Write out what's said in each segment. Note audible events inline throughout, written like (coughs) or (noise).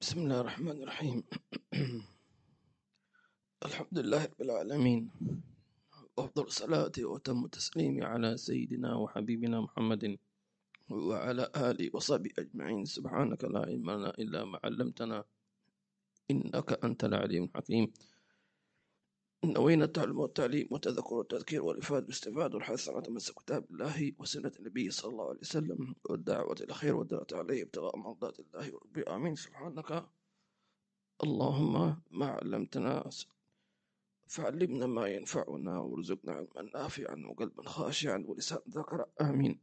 بسم الله الرحمن الرحيم. (clears throat) الحمد لله رب العالمين. أفضل الصلاة وأتم التسليم على سيدنا وحبيبنا محمد وعلى آله وصحبه أجمعين. سبحانك لا علم لنا إلا ما علمتنا. إنك أنت العليم الحكيم. نوينا التعلم والتعليم والتذكر والتذكير والإفادة والاستفادة والحث على تمسك كتاب الله وسنة النبي صلى الله عليه وسلم والدعوة إلى الخير والدعوة عليه ابتغاء مرضات الله وربي آمين سبحانك اللهم ما علمتنا فعلمنا ما ينفعنا وارزقنا علما نافعا وقلبا خاشعا ولسان ذكر آمين.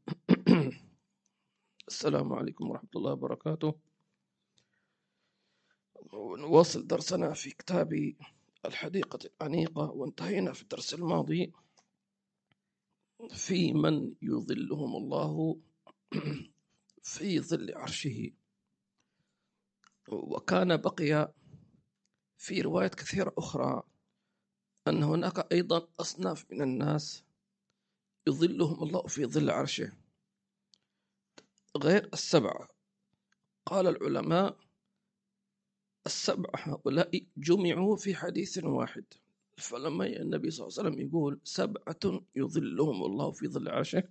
السلام عليكم ورحمة الله وبركاته. نواصل درسنا في كتاب الحديقة الأنيقة وانتهينا في الدرس الماضي في من يظلهم الله (clears throat) في ظل عرشه. وكان بقي في روايات كثيرة أخرى أن هناك أيضا أصناف من الناس يظلهم الله في ظل عرشه. غير السبعة. قال العلماء السبعة هؤلاء جمعوا في حديث واحد. فلما النبي صلى الله عليه وسلم يقول سبعة يظلهم الله في ظل عرشه.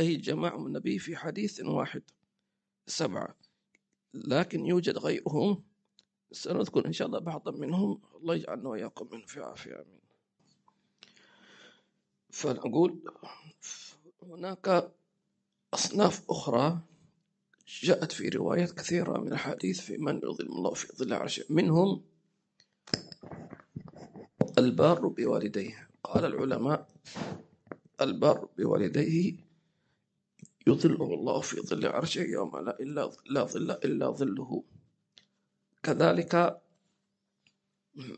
أي جمعهم النبي في حديث واحد. سبعة. لكن يوجد غيرهم. سنذكر إن شاء الله بعضا منهم. الله يجعلنا وإياكم منه في عافية. آمين. فنقول هناك أصناف أخرى جاءت في روايات كثيرة من الحديث في من يظلم الله في ظل عرشه. منهم البار بوالديه قال العلماء البار بوالديه يظله الله في ظل عرشه يوم لا إلا لا ظل إلا ظله. كذلك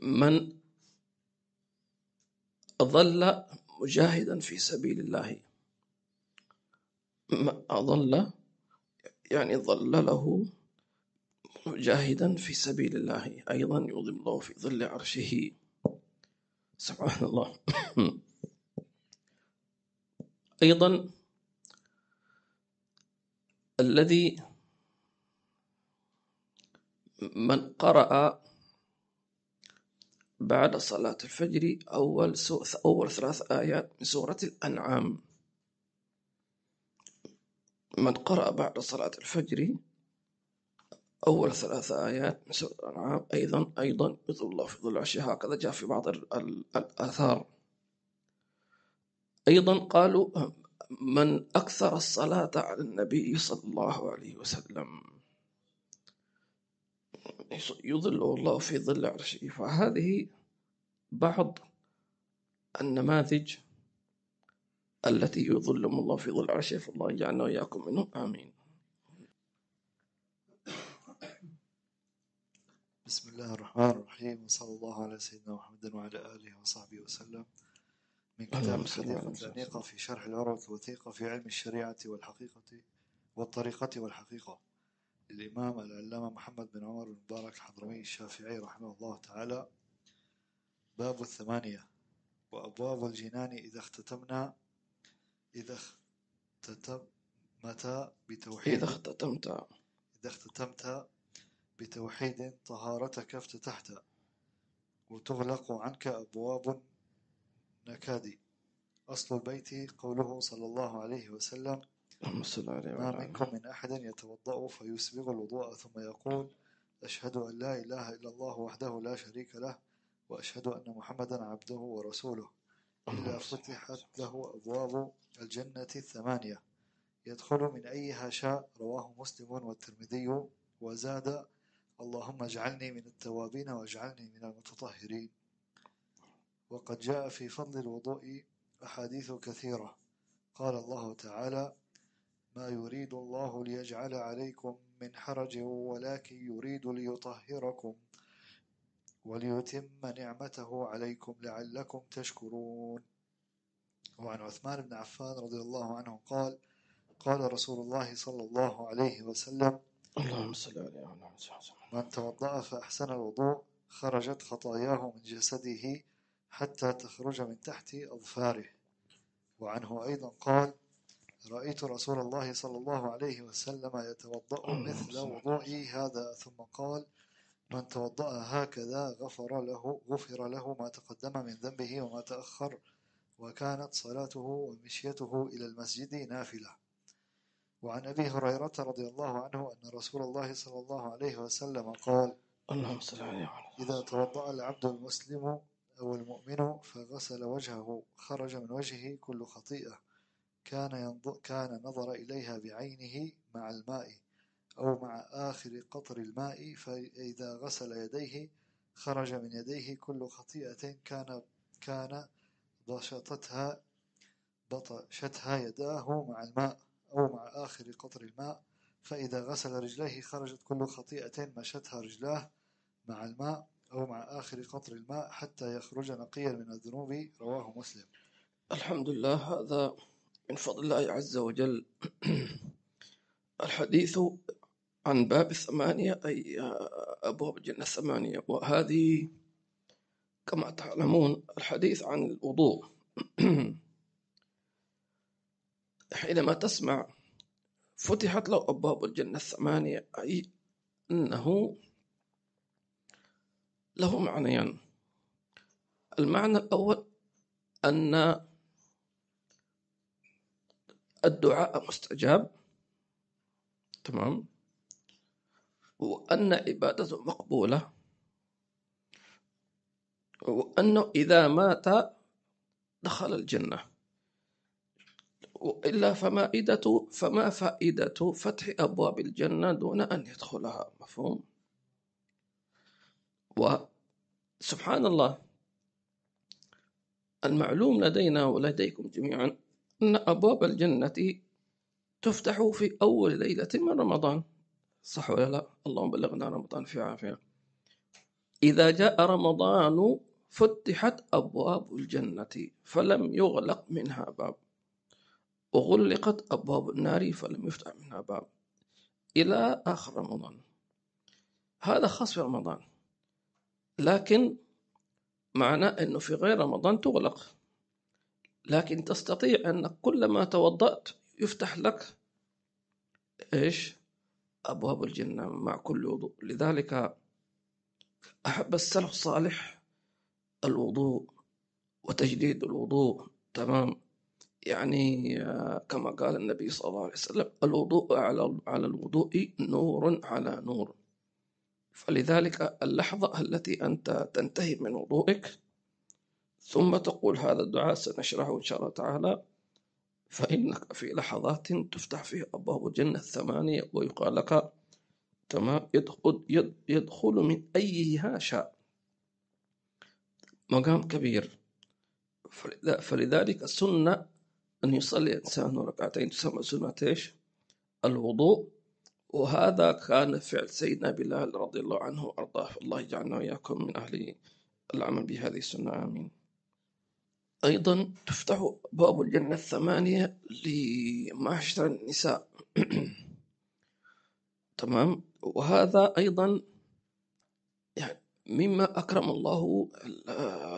من أظل مجاهدا في سبيل الله. أظل يعني ظلله مجاهدا في سبيل الله. أيضا يظل الله في ظل عرشه. سبحان الله. (laughs) أيضا الذي من قرأ بعد صلاة الفجر أول أول ثلاث آيات من سورة الأنعام. من قرأ بعد صلاة الفجر أول ثلاث آيات من سورة الأنعام أيضا أيضا يظل الله في ظل عرشه هكذا جاء في بعض الآثار. أيضا قالوا من أكثر الصلاة على النبي صلى الله عليه وسلم. يظله الله في ظل عرشه. فهذه بعض النماذج التي يظلهم الله في ظل عرشه فالله يجعلنا وإياكم منهم. آمين. بسم الله الرحمن الرحيم وصلى الله على سيدنا محمد وعلى آله وصحبه وسلم. من كتاب سيدنا الأنيقة في شرح العروة الوثيقة في علم الشريعة والحقيقة والطريقة والحقيقة. للإمام العلامة محمد بن عمر بن مبارك الحضرمي الشافعي رحمه الله تعالى. باب الثمانية. وأبواب الجنان إذا اختتمنا إذا اختتمتا بتوحيد؟ إذا اختتمت. إذا اختتمت بتوحيد طهارتك افتتحت. وتغلق عنك أبواب النكاد أصل البيت قوله صلى الله عليه وسلم اللهم صل عليه ما منكم من أحد يتوضأ فيسبغ الوضوء ثم يقول أشهد أن لا إله إلا الله وحده لا شريك له وأشهد أن محمدا عبده ورسوله. إلا فتحت له أبواب الجنة الثمانية. يدخل من أيها شاء رواه مسلم والترمذي. وزاد اللهم اجعلني من التوابين واجعلني من المتطهرين. وقد جاء في فضل الوضوء أحاديث كثيرة. قال الله تعالى ما يريد الله ليجعل عليكم من حرج ولكن يريد ليطهركم وليتم نعمته عليكم لعلكم تشكرون. وعن عثمان بن عفان رضي الله عنه قال قال رسول الله صلى الله عليه وسلم اللهم صل عليه من توضأ فأحسن الوضوء خرجت خطاياه من جسده حتى تخرج من تحت أظفاره. وعنه أيضا قال رأيت رسول الله صلى الله عليه وسلم يتوضأ مثل وضوئي هذا. ثم قال من توضأ هكذا غفر له غفر له ما تقدم من ذنبه وما تأخر وكانت صلاته ومشيته إلى المسجد نافلة. وعن أبي هريرة رضي الله عنه أن رسول الله صلى الله عليه وسلم قال اللهم صل عليه إذا توضأ العبد المسلم أو المؤمن فغسل وجهه خرج من وجهه كل خطيئة كان ينظر كان نظر إليها بعينه مع الماء. أو مع آخر قطر الماء فإذا غسل يديه خرج من يديه كل خطيئة كان كان بشطتها بطشتها يداه مع الماء أو مع آخر قطر الماء فإذا غسل رجليه خرجت كل خطيئة مشتها رجلاه مع الماء أو مع آخر قطر الماء حتى يخرج نقيا من الذنوب رواه مسلم. الحمد لله هذا من فضل الله عز وجل. (clears throat) الحديث عن باب الثمانية أي أبواب الجنة الثمانية وهذه كما تعلمون الحديث عن الوضوء. (clears throat) حينما تسمع فتحت له أبواب الجنة الثمانية أي أنه له معنيان. المعنى الأول أن الدعاء مستجاب. تمام؟ وأن عبادته مقبولة. وأنه إذا مات دخل الجنة. وإلا فائدة فما فائدة فتح أبواب الجنة دون أن يدخلها مفهوم؟ وسبحان الله. المعلوم لدينا ولديكم جميعا أن أبواب الجنة تفتح في أول ليلة من رمضان. صح ولا لا؟ اللهم بلغنا رمضان في عافية إذا جاء رمضان فتحت أبواب الجنة فلم يغلق منها باب. وغلقت أبواب النار فلم يفتح منها باب. إلى آخر رمضان. هذا خاص في رمضان. لكن معناه أنه في غير رمضان تغلق. لكن تستطيع أن كلما توضأت يفتح لك إيش؟ أبواب الجنة مع كل وضوء. لذلك أحب السلف الصالح الوضوء وتجديد الوضوء. تمام؟ يعني آه، كما قال النبي صلى الله عليه وسلم الوضوء على على الوضوء نور على نور. فلذلك اللحظة التي أنت تنتهي من وضوئك ثم تقول هذا الدعاء سنشرحه إن شاء الله تعالى. فإنك في لحظات تفتح فيها أبواب الجنة الثمانية ويقال لك تمام يدخل, يدخل من أيها شاء. مقام كبير. فلذلك السنة أن يصلي الإنسان ركعتين تسمى سنة إيش؟ الوضوء. وهذا كان فعل سيدنا بلال رضي الله عنه وأرضاه الله يجعلنا وإياكم من أهل العمل بهذه السنة. آمين. أيضا تفتح أبواب الجنة الثمانية لمعشر النساء. (clears throat) تمام؟ وهذا أيضا يعني مما أكرم الله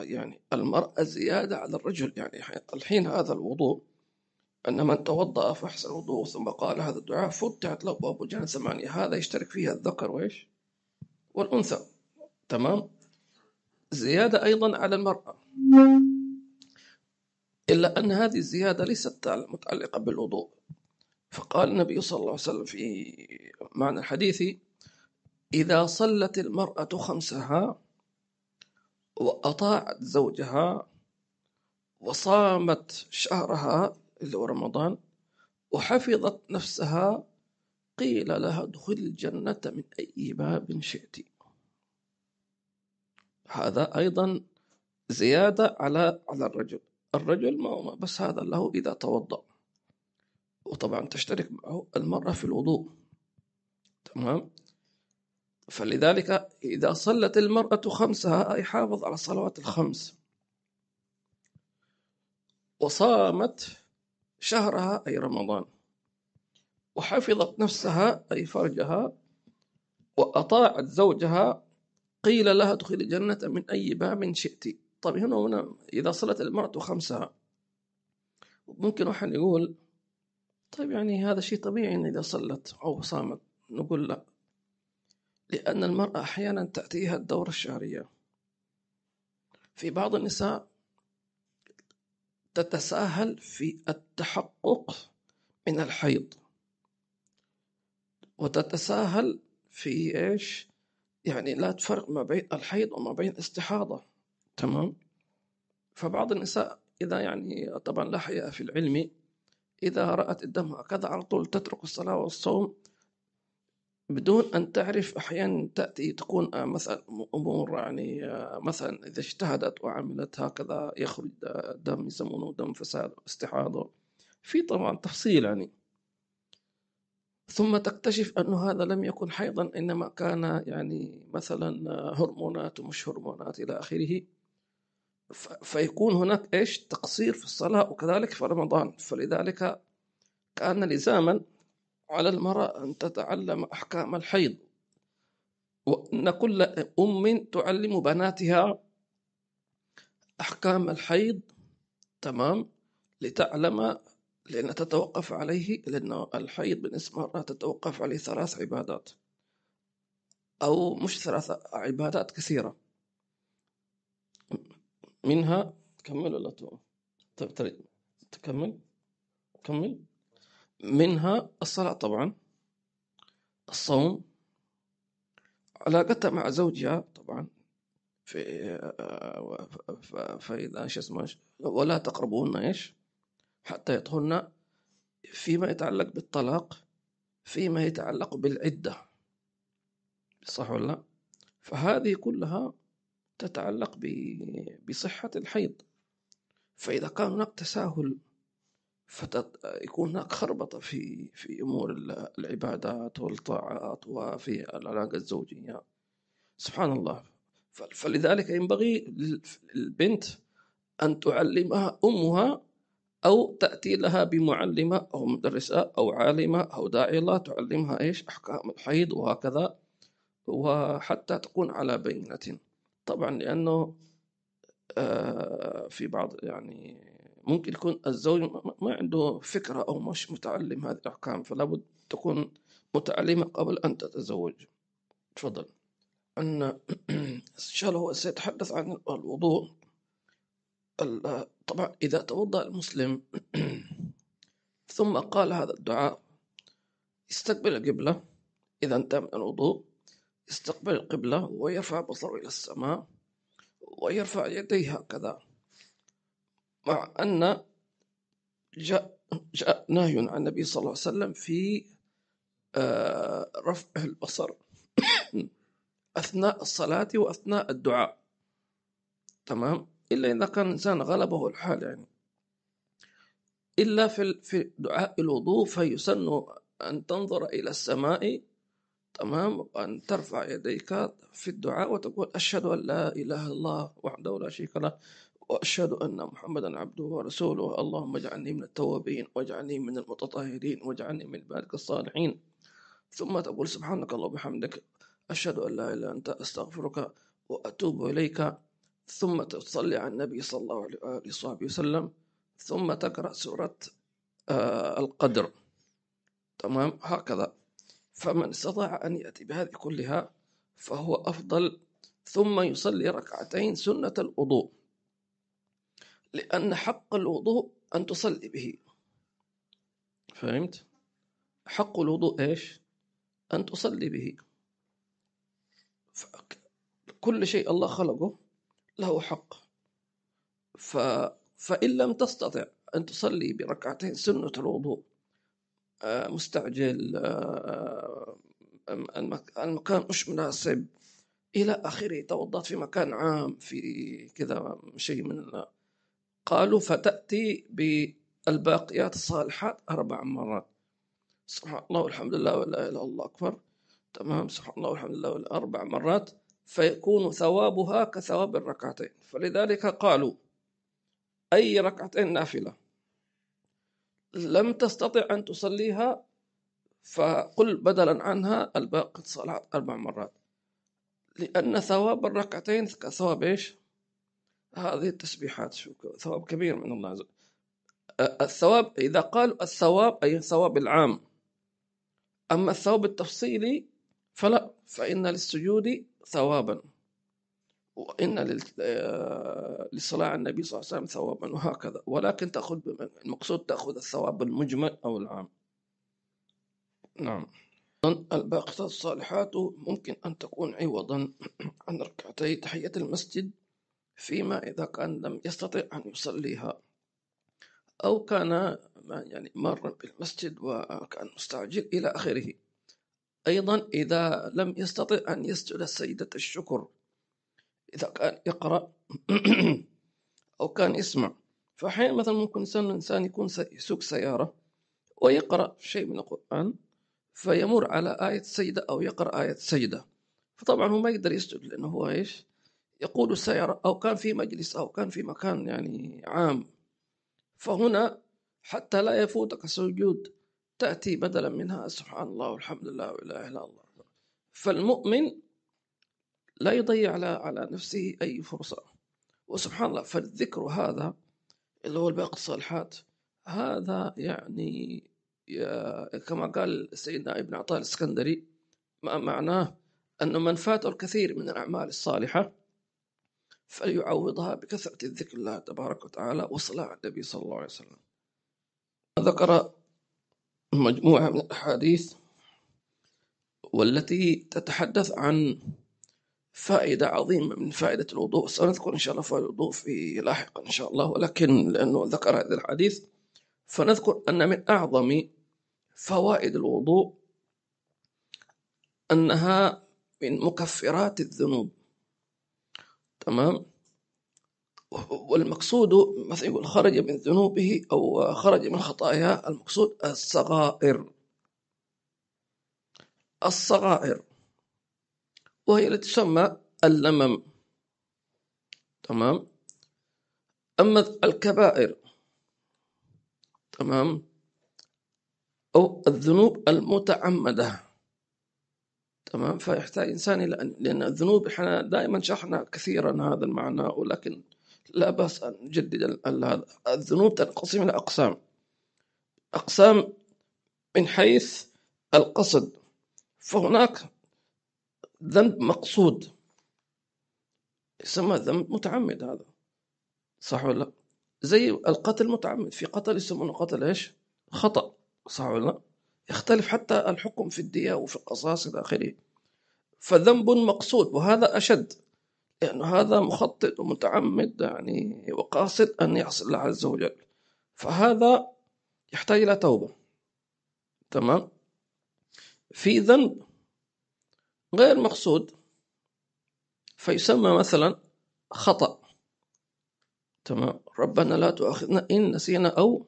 يعني المرأة زيادة على الرجل. يعني الحين هذا الوضوء أن من توضأ فأحسن وضوء ثم قال هذا الدعاء فتحت له أبواب الجنة الثمانية. هذا يشترك فيها الذكر وإيش؟ والأنثى. تمام؟ زيادة أيضا على المرأة. إلا أن هذه الزيادة ليست متعلقة بالوضوء. فقال النبي صلى الله عليه وسلم في معنى الحديث إذا صلت المرأة خمسها وأطاعت زوجها وصامت شهرها اللي هو رمضان وحفظت نفسها قيل لها ادخل الجنة من أي باب شئت. هذا أيضا زيادة على على الرجل. الرجل ما بس هذا له إذا توضأ. وطبعا تشترك معه المرأة في الوضوء. تمام؟ فلذلك إذا صلت المرأة خمسها أي حافظ على الصلوات الخمس. وصامت شهرها أي رمضان. وحفظت نفسها أي فرجها. وأطاعت زوجها قيل لها ادخل الجنة من أي باب شئت. طيب هنا هنا إذا صلت المرأة خمسها ممكن واحد يقول طيب يعني هذا شيء طبيعي إن إذا صلت أو صامت نقول لا لأن المرأة أحيانا تأتيها الدورة الشهرية في بعض النساء تتساهل في التحقق من الحيض وتتساهل في إيش؟ يعني لا تفرق ما بين الحيض وما بين الاستحاضة تمام؟ فبعض النساء إذا يعني طبعا لا حياء في العلم إذا رأت الدم هكذا على طول تترك الصلاة والصوم بدون أن تعرف أحيانا تأتي تكون آه، مثلا أمور يعني آه، مثلا إذا اجتهدت وعملت هكذا يخرج دم يسمونه دم فساد استحاضة. في طبعا تفصيل يعني. ثم تكتشف أنه هذا لم يكن حيضا إنما كان يعني مثلا آه، هرمونات ومش هرمونات إلى آخره. فيكون هناك إيش؟ تقصير في الصلاة وكذلك في رمضان. فلذلك كان لزاما على المرأة أن تتعلم أحكام الحيض. وأن كل أم تعلم بناتها أحكام الحيض تمام لتعلم لأن تتوقف عليه لأن الحيض بالنسبة للمرأة تتوقف عليه ثلاث عبادات أو مش ثلاث عبادات كثيرة. منها كمل ولا طيب تكمل. كمل منها الصلاة طبعا الصوم. علاقتها مع زوجها طبعا. في فإذا شو اسمه ولا تقربون إيش؟ حتى يطهرن. فيما يتعلق بالطلاق فيما يتعلق بالعدة. صح ولا لا؟ فهذه كلها تتعلق بصحة الحيض. فإذا كان هناك تساهل فيكون هناك خربطة في في أمور العبادات والطاعات وفي العلاقة الزوجية. سبحان الله. فلذلك ينبغي للبنت أن تعلمها أمها أو تأتي لها بمعلمة أو مدرسة أو عالمة أو داعية تعلمها إيش؟ أحكام الحيض وهكذا. وحتى تكون على بينة. طبعا لأنه آه، في بعض يعني ممكن يكون الزوج ما عنده فكرة أو مش متعلم هذه الأحكام فلا بد تكون متعلمة قبل أن تتزوج. تفضل. أن (clears throat) إن شاء الله سيتحدث عن الوضوء. طبعا إذا توضأ المسلم (clears throat) ثم قال هذا الدعاء يستقبل القبلة. إذا انتهى من الوضوء. يستقبل القبلة ويرفع بصره إلى السماء ويرفع يديه هكذا مع أن جاء, جاء نهي عن النبي صلى الله عليه وسلم في آه، رفع البصر (coughs) أثناء الصلاة وأثناء الدعاء. تمام؟ إلا إذا كان الإنسان غلبه الحال يعني. إلا في في دعاء الوضوء فيسن أن تنظر إلى السماء تمام؟ وأن ترفع يديك في الدعاء وتقول أشهد أن لا إله إلا الله وحده لا شريك له وأشهد أن محمدا عبده ورسوله. اللهم اجعلني من التوابين واجعلني من المتطهرين واجعلني من عبادك الصالحين. ثم تقول سبحانك اللهم وبحمدك أشهد أن لا إله إلا أنت أستغفرك وأتوب إليك. ثم تصلي على النبي صلى الله عليه وآله وسلم. ثم تقرأ سورة آه، القدر. تمام؟ هكذا. فمن استطاع أن يأتي بهذه كلها فهو أفضل ثم يصلي ركعتين سنة الوضوء لأن حق الوضوء أن تصلي به فهمت؟ حق الوضوء إيش؟ أن تصلي به كل شيء الله خلقه له حق ف... فإن لم تستطع أن تصلي بركعتين سنة الوضوء مستعجل آه، المكان مش مناسب. إلى آخره توضأت في مكان عام في كذا شيء من قالوا فتأتي بالباقيات الصالحات أربع مرات. سبحان الله والحمد لله ولا إله إلا الله أكبر. تمام. سبحان الله والحمد لله أربع مرات. فيكون ثوابها كثواب الركعتين. فلذلك قالوا أي ركعتين نافلة؟ لم تستطع أن تصليها فقل بدلا عنها الباقي الصلاة أربع مرات. لأن ثواب الركعتين كثواب إيش؟ هذه التسبيحات ثواب كبير من الله عز وجل الثواب إذا قالوا الثواب أي الثواب العام. أما الثواب التفصيلي فلا فإن للسجود ثوابا. لل- آه، للصلاة على النبي صلى الله عليه وسلم ثوابا وهكذا. ولكن تأخذ المقصود تأخذ الثواب المجمل أو العام. نعم. الباقيات الصالحات ممكن أن تكون عوضا عن ركعتي تحية المسجد فيما إذا كان لم يستطع أن يصليها. أو كان يعني مارا بالمسجد وكان مستعجل إلى آخره. أيضا إذا لم يستطع أن يسجد سجدة الشكر إذا كان يقرأ (clears throat) أو كان يسمع. فأحيانا مثلا ممكن إنسان إنسان يكون يسوق سيارة ويقرأ شيء من القرآن فيمر على آية سجدة أو يقرأ آية سجدة فطبعا هو ما يقدر يسجد لأنه هو إيش؟ يقود السيارة أو كان في مجلس أو كان في مكان يعني عام. فهنا حتى لا يفوتك السجود تأتي بدلا منها سبحان الله والحمد لله ولا إله إلا الله. فالمؤمن لا يضيع على على نفسه أي فرصة. وسبحان الله فالذكر هذا اللي هو الباقي الصالحات هذا يعني كما قال سيدنا ابن عطاء الإسكندري ما معناه أن من فاته الكثير من الأعمال الصالحة فليعوضها بكثرة الذكر الله تبارك وتعالى والصلاة على النبي صلى الله عليه وسلم. ذكر مجموعة من الأحاديث والتي تتحدث عن فائدة عظيمة من فائدة الوضوء. سنذكر إن شاء الله فائدة الوضوء في لاحقا إن شاء الله ولكن لأنه ذكر هذا الحديث فنذكر أن من أعظم فوائد الوضوء أنها من مكفرات الذنوب. تمام؟ والمقصود مثلا يقول خرج من ذنوبه أو خرج من خطاياه المقصود الصغائر. الصغائر. وهي التي تسمى اللمم تمام؟ أما الكبائر تمام؟ أو الذنوب المتعمدة تمام؟ فيحتاج إنسان إلى أن لأن الذنوب إحنا دائما شرحنا كثيرا هذا المعنى ولكن لا بأس أن نجدد هذا. الذنوب تنقسم إلى أقسام. أقسام من حيث القصد. فهناك ذنب مقصود. يسمى ذنب متعمد هذا. صح ولا لا؟ زي القتل متعمد في قتل يسمونه قتل إيش؟ خطأ. صح ولا لا؟ يختلف حتى الحكم في الدية وفي القصاص إلى آخره. فذنب مقصود وهذا أشد. لأنه هذا مخطط ومتعمد يعني وقاصد أن يعصي الله عز وجل. فهذا يحتاج إلى توبة. تمام؟ في ذنب غير مقصود. فيسمى مثلا خطأ. تمام. ربنا لا تؤاخذنا إن نسينا أو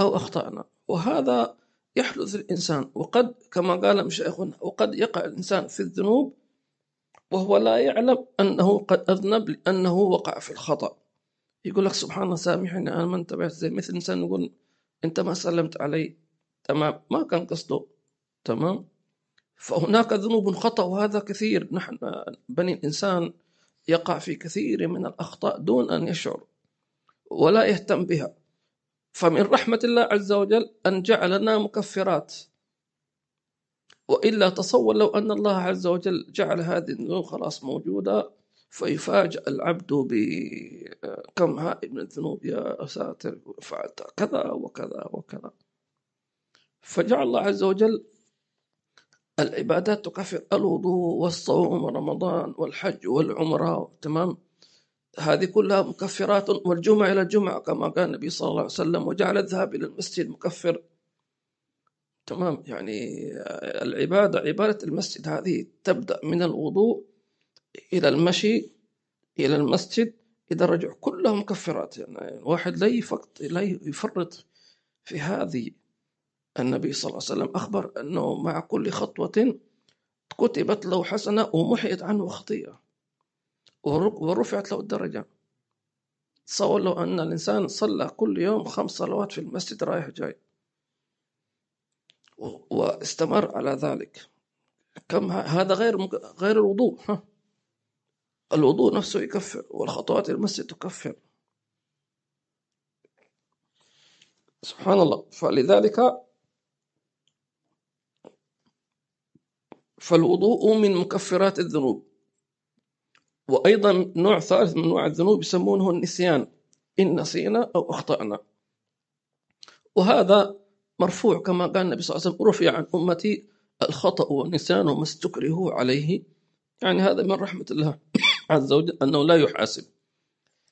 أو أخطأنا. وهذا يحدث الإنسان. وقد كما قال مشايخنا وقد يقع الإنسان في الذنوب وهو لا يعلم أنه قد أذنب لأنه وقع في الخطأ. يقول لك سبحان الله سامحني أنا ما انتبهت زي مثل إنسان يقول أنت ما سلمت علي. تمام. ما كان قصده. تمام. فهناك ذنوب خطأ وهذا كثير. نحن بني الإنسان يقع في كثير من الأخطاء دون أن يشعر ولا يهتم بها. فمن رحمة الله عز وجل أن جعلنا مكفرات. وإلا تصور لو أن الله عز وجل جعل هذه الذنوب خلاص موجودة فيفاجأ العبد بكم هائل من الذنوب يا ساتر فعلت كذا وكذا وكذا. فجعل الله عز وجل العبادات تكفر الوضوء والصوم ورمضان والحج والعمرة تمام؟ هذه كلها مكفرات والجمعة إلى الجمعة كما قال النبي صلى الله عليه وسلم وجعل الذهاب إلى المسجد مكفر. تمام؟ يعني العبادة عبادة المسجد هذه تبدأ من الوضوء إلى المشي إلى المسجد إلى الرجوع كلها مكفرات. يعني الواحد لا يفرط في هذه النبي صلى الله عليه وسلم أخبر أنه مع كل خطوة كتبت له حسنة ومحيت عنه خطيئة. ورفعت له الدرجة. تصور لو أن الإنسان صلى كل يوم خمس صلوات في المسجد رايح جاي. واستمر على ذلك. كم هذا غير غير الوضوء ها. الوضوء نفسه يكفر والخطوات المسجد تكفر. سبحان الله. فلذلك فالوضوء من مكفرات الذنوب. وأيضا نوع ثالث من أنواع الذنوب يسمونه النسيان إن نسينا أو أخطأنا. وهذا مرفوع كما قال النبي صلى الله عليه وسلم رفع عن أمتي الخطأ والنسيان وما استكرهوا عليه. يعني هذا من رحمة الله (coughs) عز وجل أنه لا يحاسب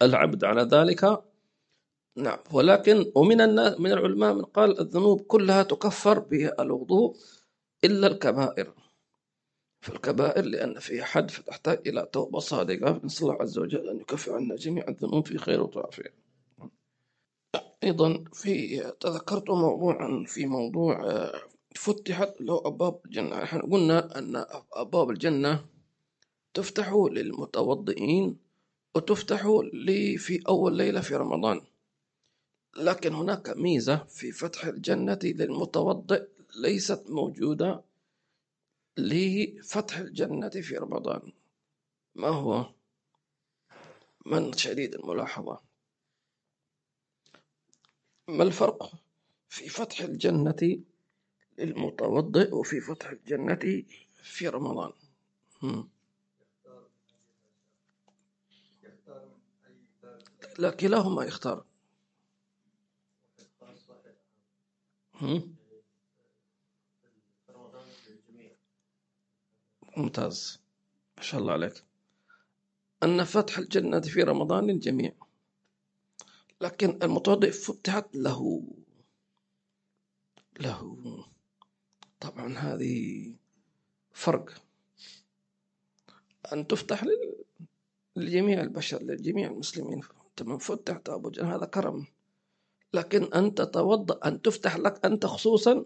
العبد على ذلك. نعم. ولكن ومن الناس من العلماء من قال الذنوب كلها تكفر بالوضوء إلا الكبائر. فالكبائر لأن فيها حد فتحتاج إلى توبة صادقة نسأل الله عز وجل أن يكفر عنا جميع الذنوب في خير وعافية أيضا في تذكرت موضوعا في موضوع آه، فتحت له أبواب الجنة. نحن قلنا أن أبواب الجنة تفتح للمتوضئين وتفتح لي في أول ليلة في رمضان. لكن هناك ميزة في فتح الجنة للمتوضئ ليست موجودة لفتح الجنة في رمضان. ما هو؟ من شديد الملاحظة؟ ما الفرق في فتح الجنة للمتوضئ وفي فتح الجنة في رمضان. لا كلاهما يختار. هم؟ ممتاز. ما شاء الله عليك. أن فتح الجنة في رمضان للجميع لكن المتوضئ فتحت له. له. طبعا هذه فرق. أن تفتح لل- لجميع البشر لجميع المسلمين. تمام. فتحت أبو جهل. هذا كرم. لكن أن تتوضأ أن تفتح لك أنت خصوصا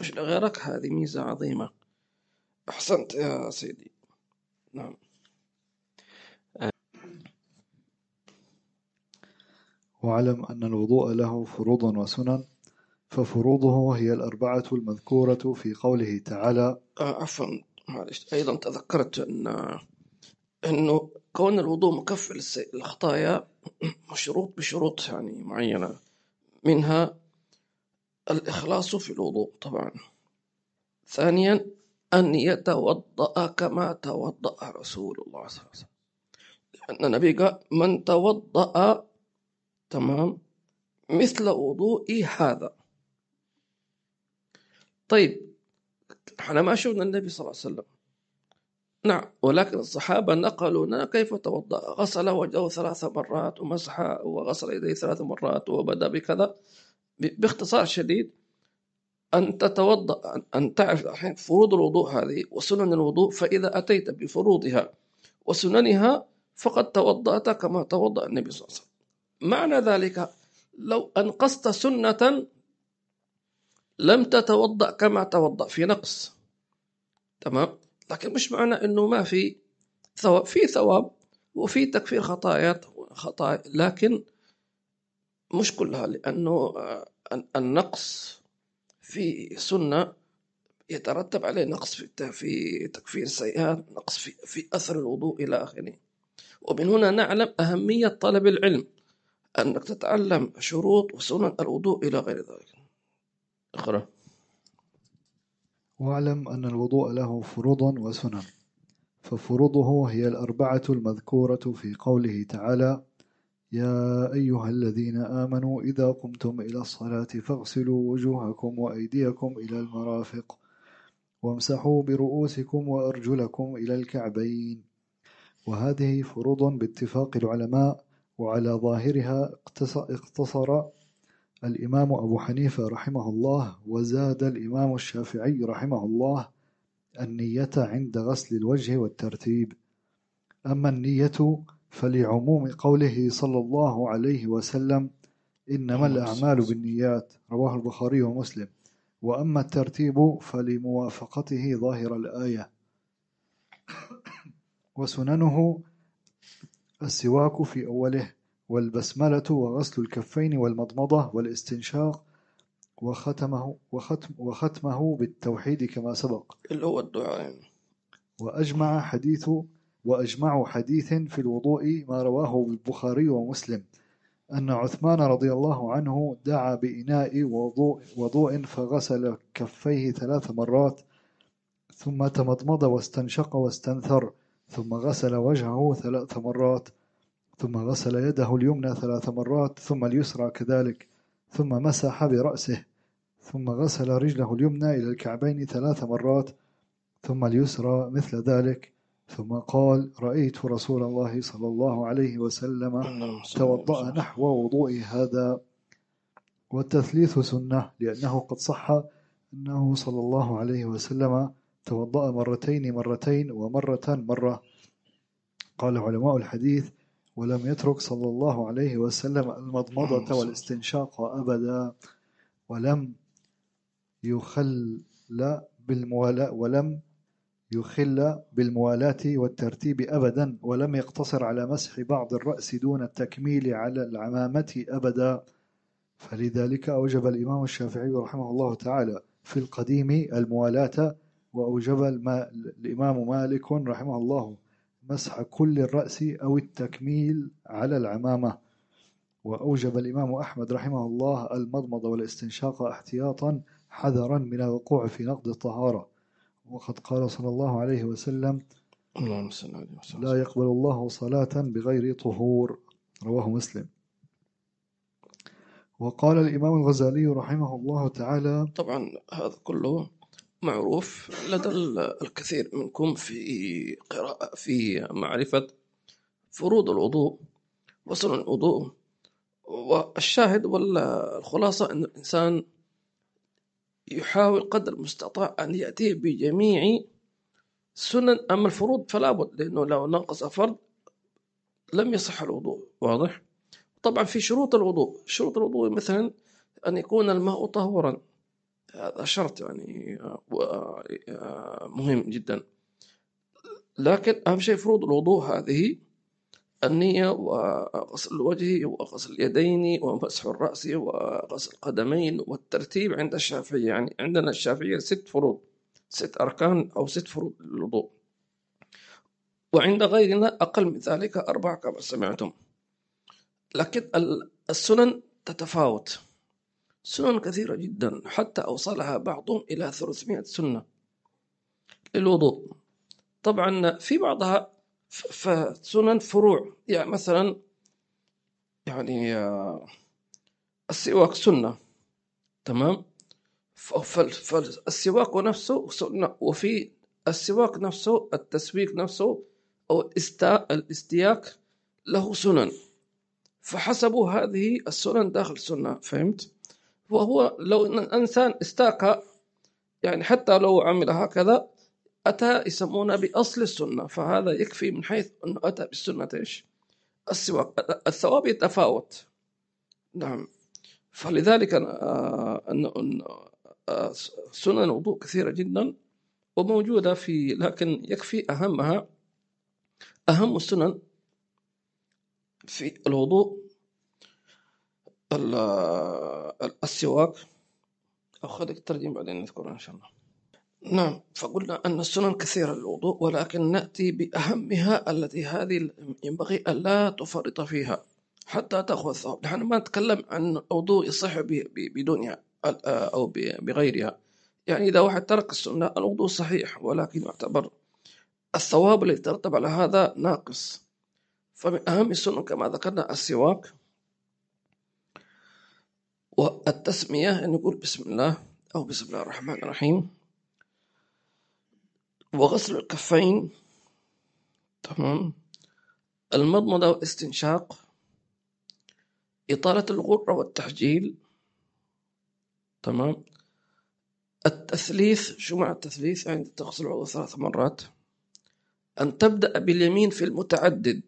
مش لغيرك هذه ميزة عظيمة. أحسنت يا سيدي. نعم. واعلم أن الوضوء له فروض وسنن ففروضه هي الأربعة المذكورة في قوله تعالى آه عفوا معلش. أيضا تذكرت أن أنه كون الوضوء مكفر للس- للخطايا (clears throat) مشروط بشروط يعني معينة. منها الإخلاص في الوضوء طبعا. ثانيا أن يتوضأ كما توضأ رسول الله صلى الله عليه وسلم. لأن النبي قال من توضأ تمام. مثل وضوئي هذا. طيب إحنا ما شفنا النبي صلى الله عليه وسلم. نعم ولكن الصحابة نقلوا لنا كيف توضأ. غسل وجهه ثلاث مرات ومسح وغسل يديه ثلاث مرات وبدأ بكذا. باختصار شديد أن تتوضأ أن- تعرف الحين فروض الوضوء هذه وسنن الوضوء فإذا أتيت بفروضها وسننها فقد توضأت كما توضأ النبي صلى الله عليه وسلم. معنى ذلك لو أنقصت سنة لم تتوضأ كما توضأ في نقص. تمام؟ لكن مش معنى إنه ما في ثواب. في ثواب وفي تكفير خطايات خطايا لكن مش كلها لأنه آه، النقص في سنة يترتب عليه نقص في في تكفير السيئات نقص في في أثر الوضوء إلى آخره. ومن هنا نعلم أهمية طلب العلم أنك تتعلم شروط وسنن الوضوء إلى غير ذلك. اقرأ. واعلم أن الوضوء له فروض وسنن ففروضه هي الأربعة المذكورة في قوله تعالى يا أيها الذين آمنوا إذا قمتم إلى الصلاة فاغسلوا وجوهكم وأيديكم إلى المرافق وامسحوا برؤوسكم وأرجلكم إلى الكعبين. وهذه فروض باتفاق العلماء وعلى ظاهرها اقتص- اقتصر الإمام أبو حنيفة رحمه الله وزاد الإمام الشافعي رحمه الله النية عند غسل الوجه والترتيب. أما النية فلعموم قوله صلى الله عليه وسلم إنما الأعمال بالنيات رواه البخاري ومسلم. وأما الترتيب فلموافقته ظاهر الآية. وسننه السواك في أوله والبسملة وغسل الكفين والمضمضة والاستنشاق وختمه, وختم وختمه بالتوحيد كما سبق. اللي هو الدعاء. يعني. وأجمع حديث وأجمع حديث في الوضوء ما رواه البخاري ومسلم. أن عثمان رضي الله عنه دعا بإناء وضوء, وضوء فغسل كفيه ثلاث مرات ثم تمضمض واستنشق واستنثر ثم غسل وجهه ثلاث مرات ثم غسل يده اليمنى ثلاث مرات ثم اليسرى كذلك ثم مسح برأسه ثم غسل رجله اليمنى إلى الكعبين ثلاث مرات ثم اليسرى مثل ذلك. ثم قال رأيت رسول الله صلى الله عليه وسلم توضأ. نحو وضوء هذا والتثليث سنة لأنه قد صح أنه صلى الله عليه وسلم توضأ مرتين مرتين ومرة مرة قال علماء الحديث ولم يترك صلى الله عليه وسلم المضمضة والاستنشاق أبدا ولم يخل بالموالاة ولم يخل بالموالاة والترتيب أبدا ولم يقتصر على مسح بعض الرأس دون التكميل على العمامة أبدا. فلذلك أوجب الإمام الشافعي رحمه الله تعالى في القديم الموالاة وأوجب الإمام مالك رحمه الله مسح كل الرأس أو التكميل على العمامة. وأوجب الإمام أحمد رحمه الله المضمضة والاستنشاق احتياطا حذرا من الوقوع في نقض الطهارة. وقد قال صلى الله عليه وسلم لا يقبل الله صلاة بغير طهور. رواه مسلم. وقال الإمام الغزالي رحمه الله تعالى طبعا هذا كله معروف لدى ال- الكثير منكم في قراءة في معرفة فروض الوضوء وسنن الوضوء والشاهد والخلاصة أن الإنسان يحاول قدر المستطاع أن يأتي بجميع سنن أما الفروض فلا بد لأنه لو نقص فرض لم يصح الوضوء. واضح؟ طبعا في شروط الوضوء. شروط الوضوء مثلا أن يكون الماء طهورا. هذا شرط يعني آه، و- آه، مهم جدا. لكن أهم شيء فروض الوضوء هذه النية وغسل الوجه وغسل اليدين ومسح الرأس وغسل القدمين والترتيب عند الشافعية يعني عندنا الشافعية ست فروض ست أركان أو ست فروض للوضوء. وعند غيرنا أقل من ذلك أربعة كما سمعتم. لكن ال- السنن تتفاوت. سنن كثيرة جدا حتى أوصلها بعضهم إلى 300 سنة للوضوء. طبعا في بعضها فسنن فروع. يعني مثلا يعني آه، السواك سنة تمام؟ فالسواك نفسه سنة وفي السواك نفسه التسويك نفسه أو الإستياك له سنن. فحسبوا هذه السنن داخل السنة فهمت؟ وهو لو أن الإنسان استاك يعني حتى لو عمل هكذا أتى يسمونه بأصل السنة فهذا يكفي من حيث أنه أتى بالسنة إيش؟ السواك الثواب يتفاوت. نعم. فلذلك آه، أن أن آه، سنن الوضوء كثيرة جدا وموجودة في لكن يكفي أهمها أهم السنن في الوضوء ال- ال- السواك. خليك ترجم بعدين نذكرها إن شاء الله. نعم فقلنا أن السنن كثيرة للوضوء ولكن نأتي بأهمها التي هذه ينبغي ألا تفرط فيها حتى تأخذ ثواب نحن ما نتكلم عن الوضوء يصح بدونها أو ب- بغيرها. يعني إذا واحد ترك السنة الوضوء صحيح ولكن يعتبر الثواب الذي يترتب على هذا ناقص. فمن أهم السنن كما ذكرنا السواك والتسمية أن نقول بسم الله أو بسم الله الرحمن الرحيم. وغسل الكفين. تمام. المضمضة والاستنشاق. إطالة الغرة والتحجيل. تمام. التثليث شو معنى التثليث يعني تغسل العضو ثلاث مرات. أن تبدأ باليمين في المتعدد.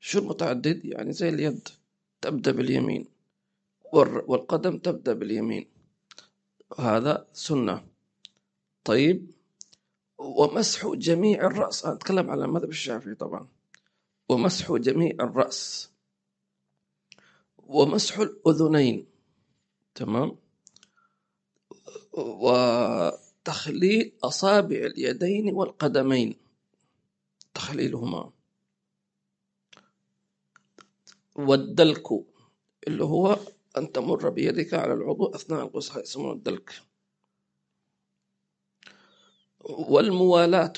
شو المتعدد؟ يعني زي اليد. تبدأ باليمين. والقدم تبدأ باليمين. هذا سنة. طيب. ومسح جميع الرأس. أنا أتكلم على المذهب الشافعي طبعا. ومسح جميع الرأس. ومسح الأذنين. تمام؟ وتخليل أصابع اليدين والقدمين. تخليلهما. والدلك اللي هو أن تمر بيدك على العضو أثناء الغسل يسمونه الدلك. والموالاة.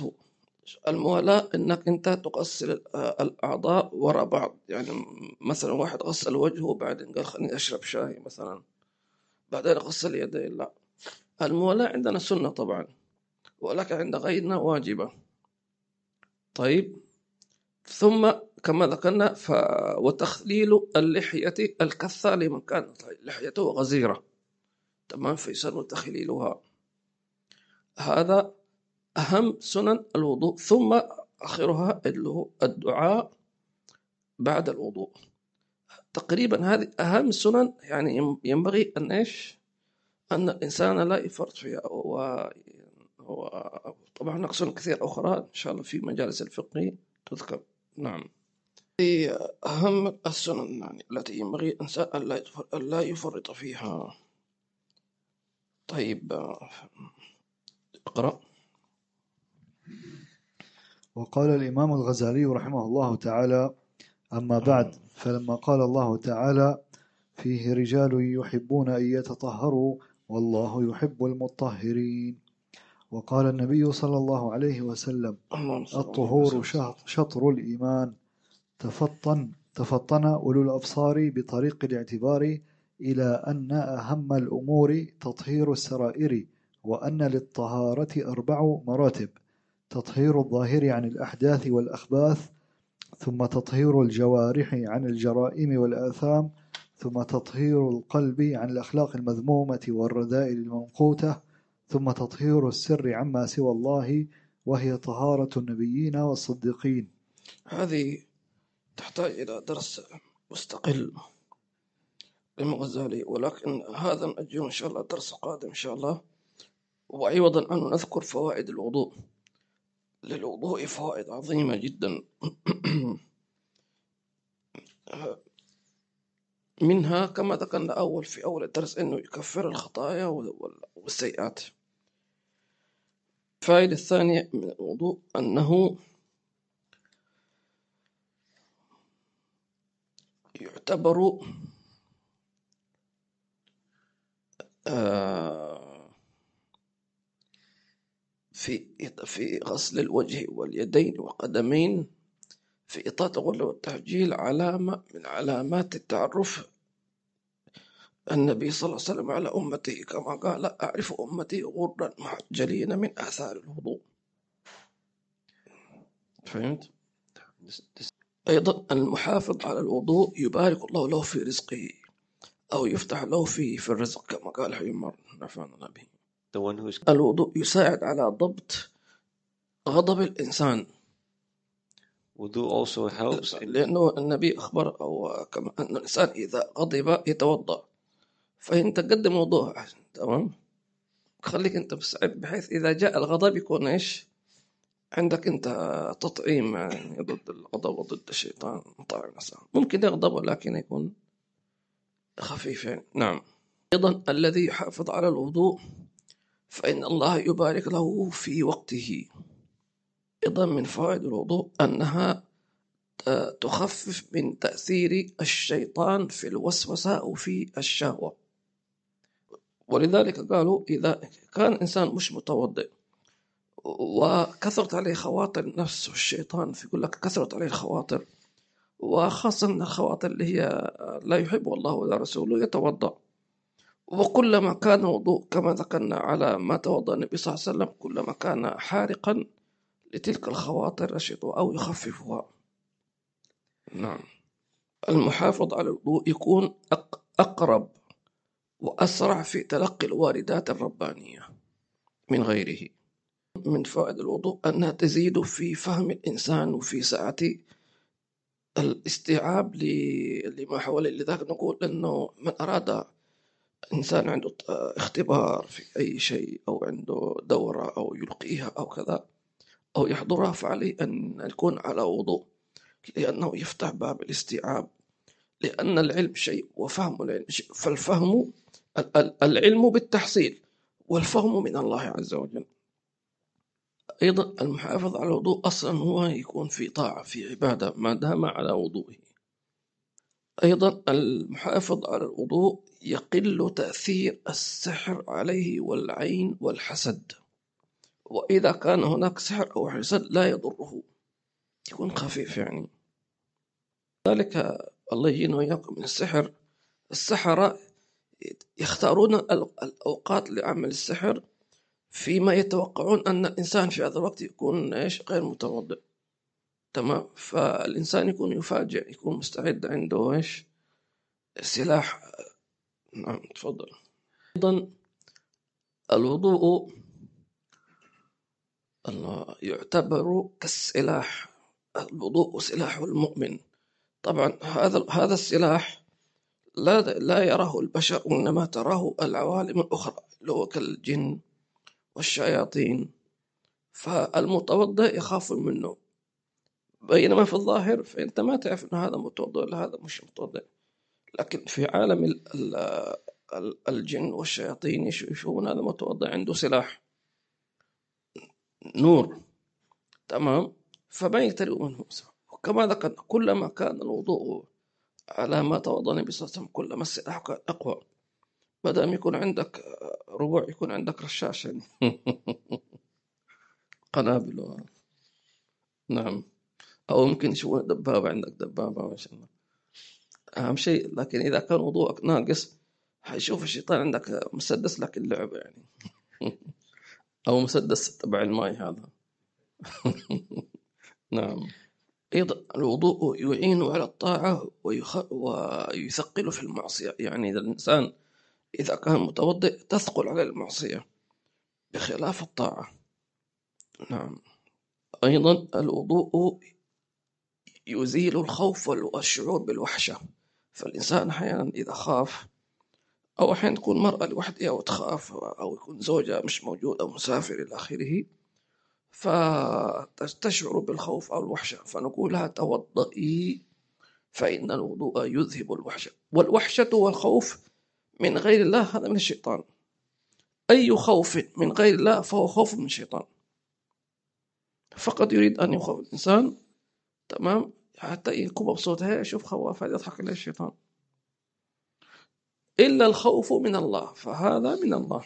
الموالاة إنك أنت تغسل الأعضاء وراء بعض. يعني مثلا واحد غسل وجهه بعدين قال خليني أشرب شاي مثلا. بعدين غسل يديه. لا. الموالاة عندنا سنة طبعا. ولكن عند غيرنا واجبة. طيب. ثم كما ذكرنا ف... وتخليل اللحية الكثة لمن كانت لحيته غزيرة. تمام. فيسن تخليلها هذا أهم سنن الوضوء ثم آخرها اللي هو الدعاء بعد الوضوء. تقريبا هذه أهم سنن يعني ينبغي أن إيش؟ أن الإنسان لا يفرط فيها. و... و... طبعا هناك سنن كثير أخرى إن شاء الله في مجالس الفقه تذكر. نعم. في أهم السنن يعني التي ينبغي الإنسان أن لا يفرط فيها. طيب اقرأ. وقال الإمام الغزالي رحمه الله تعالى أما بعد فلما قال الله تعالى فيه رجال يحبون أن يتطهروا والله يحب المطهرين. وقال النبي صلى الله عليه وسلم الطهور شطر الإيمان. تفطن تفطن أولو الأبصار بطريق الاعتبار إلى أن أهم الأمور تطهير السرائر وأن للطهارة أربع مراتب. تطهير الظاهر عن الأحداث والأخباث ثم تطهير الجوارح عن الجرائم والآثام ثم تطهير القلب عن الأخلاق المذمومة والرذائل الممقوتة ثم تطهير السر عما سوى الله وهي طهارة النبيين والصديقين. هذه تحتاج إلى درس مستقل للغزالي ولكن هذا نأجله إن شاء الله درس قادم إن شاء الله. وعوضا أن نذكر فوائد الوضوء. للوضوء فوائد عظيمة جدا. (clears throat) منها كما ذكرنا أول في أول الدرس أنه يكفر الخطايا والسيئات. الفائدة الثانية من الوضوء أنه يعتبر آه في في غسل الوجه واليدين والقدمين في إطاعة الغلة والتعجيل علامة من علامات التعرف. النبي صلى الله عليه وسلم على أمته كما قال أعرف أمتي غرا محجلين من آثار الوضوء. فهمت؟ أيضا المحافظ على الوضوء يبارك الله له في رزقه أو يفتح له فيه في الرزق كما قال حيمر نفعنا به. الوضوء يساعد على ضبط غضب الإنسان. wudu also helps in لأنه النبي أخبر أو كما أن الإنسان إذا غضب يتوضأ. فأنت قدم وضوء تمام؟ خليك أنت مستعد بحيث إذا جاء الغضب يكون إيش؟ عندك أنت تطعيم يعني ضد الغضب وضد الشيطان مطاع ممكن يغضب ولكن يكون خفيف يعني. نعم. أيضا الذي يحافظ على الوضوء فإن الله يبارك له في وقته. أيضا من فوائد الوضوء أنها تخفف من تأثير الشيطان في الوسوسة أو في الشهوة. ولذلك قالوا إذا كان إنسان مش متوضئ وكثرت عليه خواطر النفس والشيطان يقول لك كثرت عليه الخواطر. وخاصة الخواطر اللي هي لا يحب الله ولا رسوله يتوضأ. وكلما كان وضوء كما ذكرنا على ما توضأ النبي صلى الله عليه وسلم كلما كان حارقا لتلك الخواطر الشيطان أو يخففها. نعم. المحافظ على الوضوء يكون أقرب وأسرع في تلقي الواردات الربانية من غيره. من فوائد الوضوء أنها تزيد في فهم الإنسان وفي سعة الاستيعاب لما حواليه. لذلك نقول أنه من أراد إنسان عنده اختبار في أي شيء أو عنده دورة أو يلقيها أو كذا أو يحضرها فعليه أن يكون على وضوء لأنه يفتح باب الاستيعاب لأن العلم شيء وفهم العلم شيء. فالفهم العلم بالتحصيل والفهم من الله عز وجل. أيضا المحافظ على الوضوء أصلا هو يكون في طاعة في عبادة ما دام على وضوءه أيضا المحافظ على الوضوء يقل تأثير السحر عليه والعين والحسد. وإذا كان هناك سحر أو حسد لا يضره. يكون خفيف يعني. ذلك الله يجينا وإياكم من السحر. السحرة يختارون الأوقات لعمل السحر. فيما يتوقعون أن الإنسان في هذا الوقت يكون غير متوضئ. تمام؟ فالإنسان يكون يفاجئ يكون مستعد عنده إيش؟ سلاح. نعم تفضل. أيضا الوضوء يعتبر كالسلاح. الوضوء سلاح المؤمن. طبعا هذا هذا السلاح لا لا يراه البشر وإنما تراه العوالم الأخرى اللي هو كالجن والشياطين. فالمتوضئ يخاف منه. بينما في الظاهر فأنت ما تعرف أن هذا متوضئ ولا هذا مش متوضئ. لكن في عالم الجن والشياطين يشوفون هذا متوضئ عنده سلاح. نور. تمام؟ فما يقتربوا منه وكما ذكرنا كلما كان الوضوء على ما توضأ النبي صلى الله عليه وسلم كلما السلاح كان أقوى. ما دام يكون عندك ربع يكون عندك رشاش يعني (laughs) قنابل نعم. أو يمكن يشوفون دبابة عندك دبابة ما شاء الله. أهم شيء لكن إذا كان وضوءك ناقص حيشوف الشيطان عندك مسدس لكن لعبة يعني. (laughs) أو مسدس تبع الماء هذا. (laughs) نعم. أيضا الوضوء يعين على الطاعة ويخ... ويثقل في المعصية. يعني إذا الإنسان إذا كان متوضئ تثقل على المعصية بخلاف الطاعة. نعم. أيضا الوضوء يزيل الخوف والشعور بالوحشة. فالإنسان أحيانا إذا خاف أو أحيانا تكون مرأة لوحدها وتخاف أو يكون زوجها مش موجود أو مسافر إلى آخره فتشعر بالخوف أو الوحشة. فنقول لها توضئي فإن الوضوء يذهب الوحشة. والوحشة والخوف من غير الله هذا من الشيطان. أي خوف من غير الله فهو خوف من الشيطان. فقط يريد أن يخوف الإنسان تمام؟ حتى يكون مبسوط هي شوف خواف هذا يضحك عليه الشيطان. إلا الخوف من الله فهذا من الله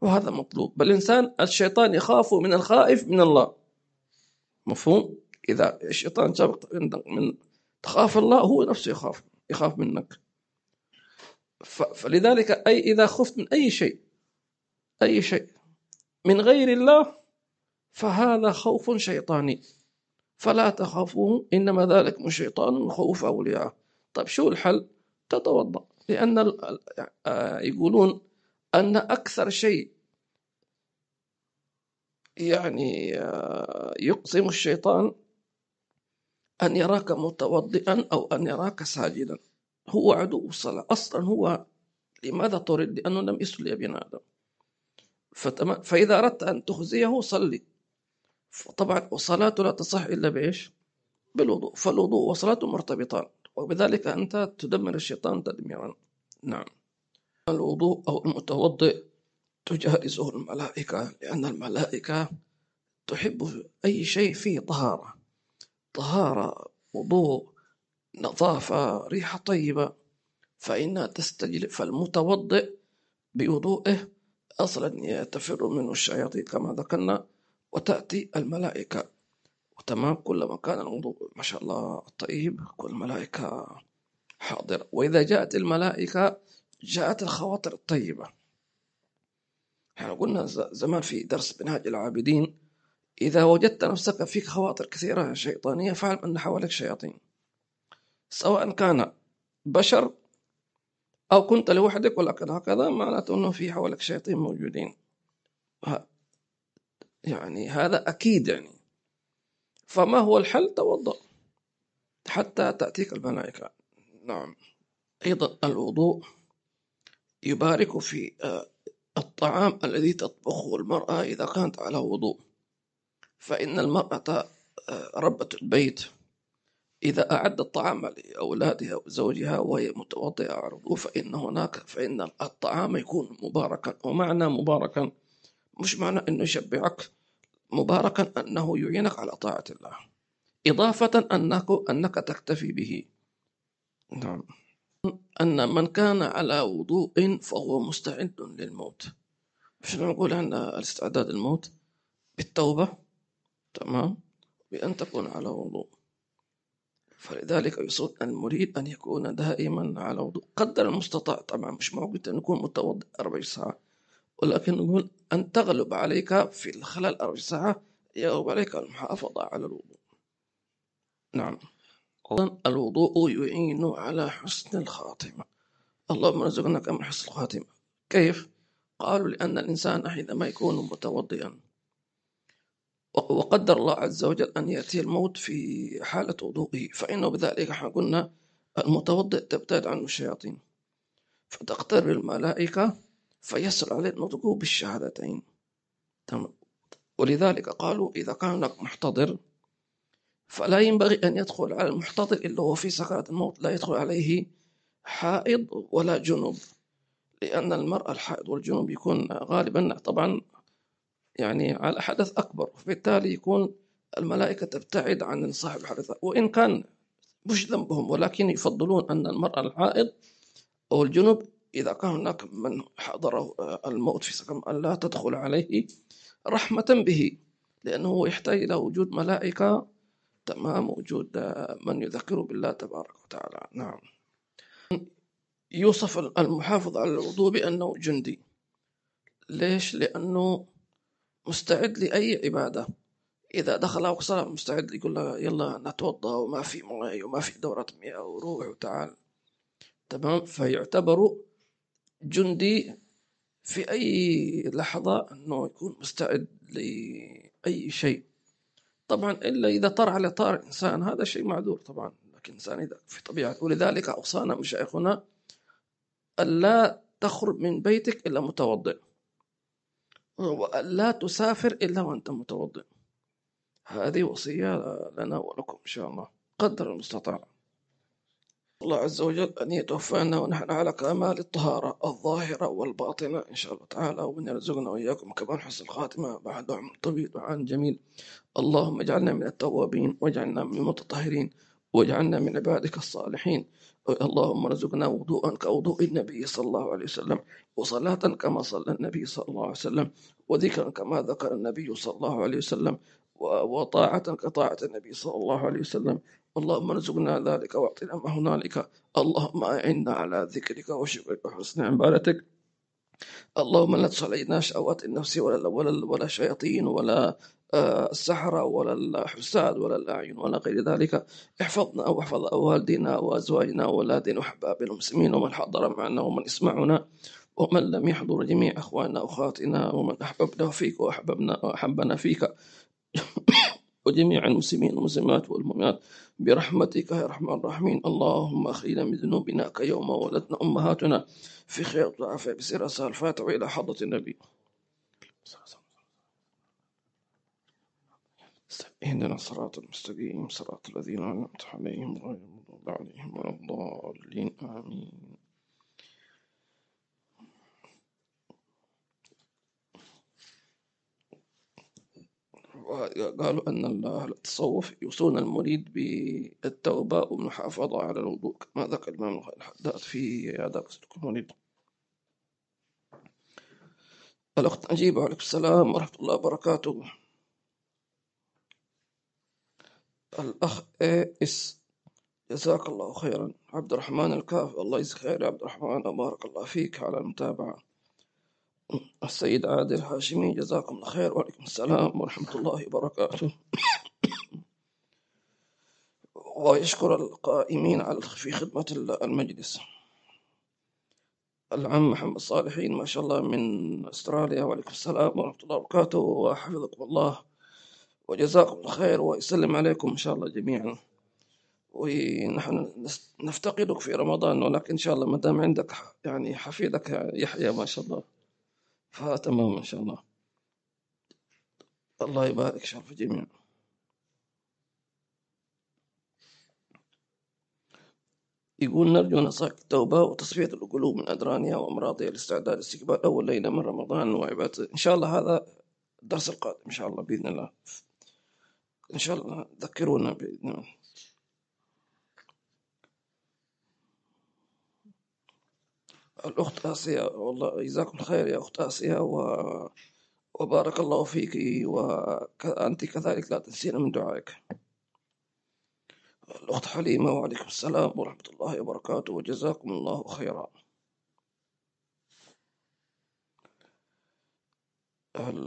وهذا مطلوب. بل الإنسان الشيطان يخاف من الخائف من الله. مفهوم؟ إذا الشيطان سبق من تخاف الله هو نفسه يخاف يخاف منك. فلذلك أي إذا خفت من أي شيء أي شيء من غير الله فهذا خوف شيطاني. فلا تخافوه إنما ذلك من شيطان خوف أولياء طيب شو الحل؟ تتوضأ. لأن آه، يقولون أن أكثر شيء يعني آه، يقسم الشيطان أن يراك متوضئا أو أن يراك ساجدا. هو عدو الصلاة. أصلا هو لماذا تريد؟ لأنه لم يسل لابن آدم. فإذا أردت أن تخزيه صلي. طبعا والصلاة لا تصح إلا بإيش؟ بالوضوء فالوضوء والصلاة مرتبطان وبذلك أنت تدمر الشيطان تدميرا. نعم. الوضوء أو المتوضئ تجالسه الملائكة لأن الملائكة تحب أي شيء فيه طهارة. طهارة وضوء نظافة ريحة طيبة. فإنها تستجلب فالمتوضئ بوضوئه أصلا تفر منه الشياطين كما ذكرنا. وتأتي الملائكة. وتمام كلما كان الوضوء. ما شاء الله. طيب كل الملائكة حاضرة وإذا جاءت الملائكة جاءت الخواطر الطيبة. إحنا قلنا زمان في درس منهاج العابدين إذا وجدت نفسك فيك خواطر كثيرة شيطانية فاعلم أن حواليك شياطين. سواء كان بشر أو كنت لوحدك ولكن هكذا معناته أنه في حولك شياطين موجودين. يعني هذا أكيد يعني. فما هو الحل؟ توضأ. حتى تأتيك الملائكة. نعم. أيضا الوضوء يبارك في آه، الطعام الذي تطبخه المرأة إذا كانت على وضوء. فإن المرأة آه، ربة البيت. إذا أعدت الطعام لأولادها وزوجها وهي متوضئة على الوضوء فإن هناك فإن الطعام يكون مباركا ومعنى مباركا مش معنى أنه يشبعك مباركا أنه يعينك على طاعة الله. إضافة أنك, أنك تكتفي به. نعم. أن من كان على وضوء فهو مستعد للموت. شنو نقول عن الاستعداد للموت بالتوبة تمام؟ بأن تكون على وضوء. فلذلك يصد المريد أن يكون دائما على وضوء. قدر المستطاع طبعا مش موجود أن يكون متوضئ 4 ساعات. ولكن نقول أن تغلب عليك في خلال 4 ساعات يغلب عليك المحافظة على الوضوء. نعم. الوضوء يعين على حسن الخاتمة. اللهم ارزقنا كما حسن الخاتمة. كيف؟ قالوا لأن الإنسان حينما يكون متوضئا وقدر الله عز وجل أن يأتي الموت في حالة وضوئه فإنه بذلك إحنا قلنا المتوضئ تبتعد عنه الشياطين. فتقترب الملائكة فيسر عليه النطق بالشهادتين. تمام. ولذلك قالوا إذا كان هناك محتضر فلا ينبغي أن يدخل على المحتضر إلا هو في سكرات الموت لا يدخل عليه حائض ولا جنوب لأن المرأة الحائض والجنوب يكون غالبا طبعا يعني على حدث أكبر فبالتالي يكون الملائكة تبتعد عن صاحب الحدث. وإن كان مش ذنبهم ولكن يفضلون أن المرأة الحائض أو الجنوب إذا كان هناك من حضره الموت في سكن أن لا تدخل عليه رحمة به لأنه يحتاج إلى وجود ملائكة تمام وجود من يذكر بالله تبارك وتعالى. نعم. يوصف المحافظ على الوضوء بأنه جندي. ليش؟ لأنه مستعد لأي عبادة. إذا دخل صلاة مستعد يقول له يلا نتوضأ وما في ماء وما في دورة مياه وروح وتعال. تمام؟ فيعتبر جندي في أي لحظة أنه يكون مستعد لأي شيء. طبعا إلا إذا طار على طار إنسان هذا شيء معذور طبعا. لكن إنسان إذا في طبيعة ولذلك أوصانا مشايخنا ألا تخرج من بيتك إلا متوضئ. وألا تسافر إلا وأنت متوضئ. هذه وصية لنا ولكم إن شاء الله قدر المستطاع. الله عز وجل أن يتوفانا ونحن على كمال الطهارة الظاهرة والباطنة إن شاء الله تعالى وأن يرزقنا وإياكم كمان حسن الخاتمة. بعد عمر طويل وعن جميل. اللهم اجعلنا من التوابين واجعلنا من المتطهرين واجعلنا من عبادك الصالحين. اللهم ارزقنا وضوءا كوضوء النبي صلى الله عليه وسلم وصلاة كما صلى النبي صلى الله عليه وسلم وذكرا كما ذكر النبي صلى الله عليه وسلم وطاعة كطاعة النبي صلى الله عليه وسلم. اللهم ارزقنا ذلك واعطنا ما هنالك اللهم أعنا على ذكرك وشكرك وحسن عبادتك. اللهم لا تدخل علينا شهوات النفس ولا ولا ولا شياطين ولا آه، السحرة ولا الحساد ولا الأعين ولا غير ذلك. احفظنا واحفظ والدينا وأزواجنا وأولادنا وأحباب المسلمين ومن حضر معنا ومن يسمعنا ومن لم يحضر جميع أخواننا وأخواتنا ومن أحببنا فيك وأحببنا وأحبنا فيك. (coughs) وجميع المسلمين والمسلمات والمؤمنات. برحمتك يا رحمن الراحمين اللهم أخرجنا من ذنوبنا كيوم ولدنا أمهاتنا. في خير وعافية بسير الفاتحة إلى حضرة النبي. اهدنا الصراط المستقيم. صراط الذين أنعمت عليهم غير المغضوب عليهم ولا الضالين. آمين. وقالوا أن التصوف يوصون المريد بالتوبة والمحافظة على الوضوء كما ذكر الإمام الحداد في آداب سلوك المريد. الأخت نجيب عليكم السلام ورحمة الله وبركاته. الأخ اس جزاك الله خيرا. عبد الرحمن الكاف الله يجزيك خير يا عبد الرحمن وبارك الله فيك على المتابعة. السيد عادل الهاشمي جزاكم الله خير وعليكم السلام ورحمة الله وبركاته. ويشكر القائمين على في خدمة المجلس العم محمد صالحين ما شاء الله من أستراليا. وعليكم السلام ورحمة الله وبركاته وحفظكم الله وجزاكم الله خير ويسلم عليكم إن شاء الله جميعا. ونحن نفتقدك في رمضان ولكن إن شاء الله ما دام عندك يعني حفيدك يحيى ما شاء الله. فتمام إن شاء الله. الله يبارك شرف الجميع. يقول نرجو نصائح التوبة وتصفية القلوب من أدرانها وأمراضها لاستعداد استقبال أول ليلة من رمضان وعبادة إن شاء الله هذا الدرس القادم إن شاء الله بإذن الله. إن شاء الله ذكرونا بإذن الله. الأخت آسيا والله جزاكم الخير يا أخت آسيا و... وبارك الله فيك وأنت كذلك لا تنسين من دعائك. الأخت حليمة وعليكم السلام ورحمة الله وبركاته وجزاكم الله خيرا.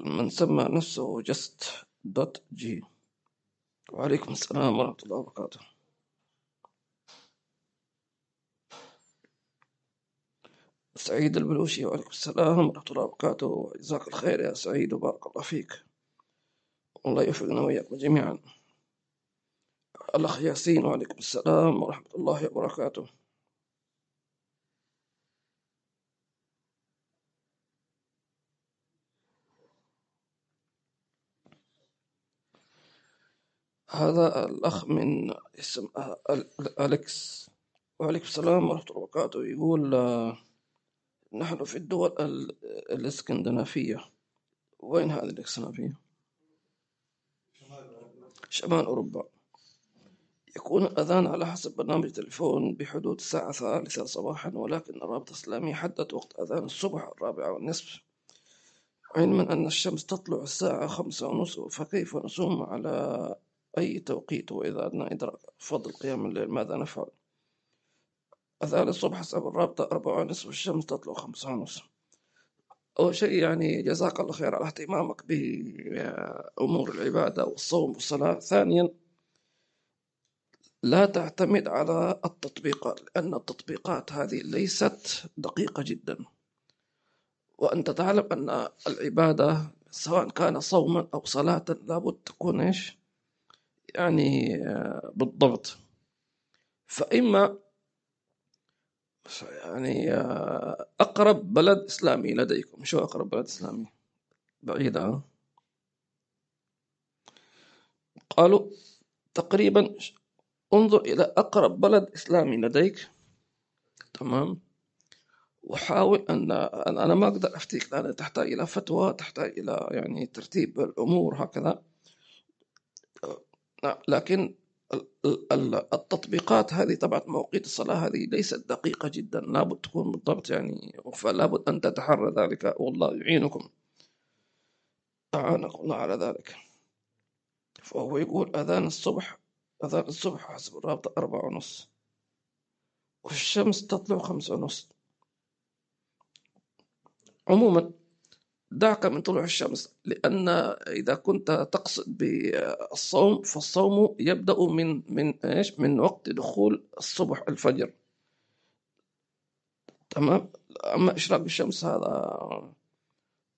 من سمى نفسه جست دوت جي. وعليكم السلام ورحمة الله وبركاته. سعيد البلوشي وعليكم السلام ورحمة الله وبركاته. جزاك الخير يا سعيد وبارك الله فيك. والله يوفقنا وإياكم جميعا. الأخ ياسين وعليكم السلام ورحمة الله وبركاته. هذا الأخ من اسم أليكس. وعليكم السلام ورحمة الله وبركاته. يقول آه، نحن في الدول الإسكندنافية. وين هذه الإسكندنافية؟ شمال أوروبا. يكون الأذان على حسب برنامج التليفون بحدود الساعة الثالثة صباحا ولكن الرابطة الإسلامية حددت وقت أذان الصبح الرابعة والنصف. علما أن الشمس تطلع الساعة خمسة ونصف فكيف نصوم على أي توقيت؟ وإذا أردنا إدراك فضل قيام الليل ماذا نفعل؟ أذان الصبح حسب الرابطة أربعة ونصف الشمس تطلع خمسة ونصف. أول شيء يعني جزاك الله خير على اهتمامك بأمور العبادة والصوم والصلاة. ثانيا لا تعتمد على التطبيقات لأن التطبيقات هذه ليست دقيقة جدا. وأنت تعلم أن العبادة سواء كان صوما أو صلاة لابد تكون إيش؟ يعني بالضبط. فإما يعني آه، أقرب بلد إسلامي لديكم. شو أقرب بلد إسلامي؟ بعيدة قالوا تقريبا انظر إلى أقرب بلد إسلامي لديك. تمام؟ وحاول أن أنا ما أقدر أفتيك لأن تحتاج إلى فتوى تحتاج إلى يعني ترتيب الأمور هكذا. نعم لكن التطبيقات هذه طبعا مواقيت الصلاة هذه ليست دقيقة جدا. لابد تكون بالضبط يعني فلابد أن تتحرى ذلك. والله يعينكم. أعانكم الله على ذلك. فهو يقول أذان الصبح أذان الصبح حسب الرابطة أربعة ونص. والشمس تطلع خمسة ونص. عموما دعك من طلوع الشمس لأن إذا كنت تقصد بالصوم فالصوم يبدأ من من إيش؟ من وقت دخول الصبح الفجر. تمام؟ أما إشراق الشمس هذا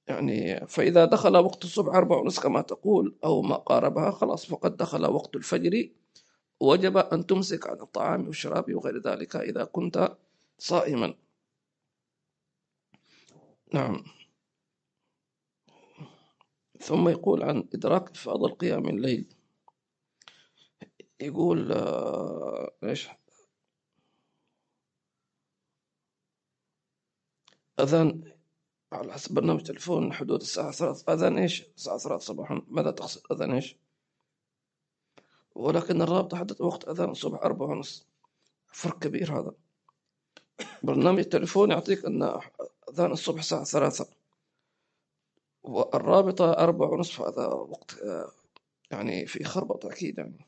يعني فإذا دخل وقت الصبح أربع ونصف كما تقول أو ما قاربها خلاص فقد دخل وقت الفجر. وجب أن تمسك عن الطعام والشراب وغير ذلك إذا كنت صائما. نعم. ثم يقول عن إدراك فضل قيام الليل. يقول آه، إيش؟ أذان على حسب برنامج تلفون حدود الساعة ثلاث أذان إيش؟ الساعة ثلاث صباحا. ماذا تقصد أذان إيش؟ ولكن الرابطة حدد وقت أذان الصبح أربعة ونص. فرق كبير هذا. برنامج التليفون يعطيك أن أذان الصبح الساعة ثلاثة. والرابطة أربعة ونصف هذا وقت يعني في خربطة أكيد يعني.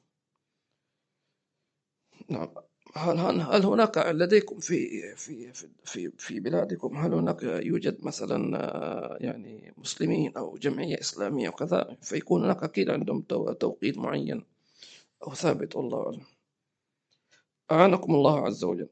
نعم. هل هل هناك لديكم في في في في بلادكم هل هناك يوجد مثلا يعني مسلمين أو جمعية إسلامية وكذا فيكون هناك أكيد عندهم توقيت معين أو ثابت والله أعلم. أعانكم الله عز وجل.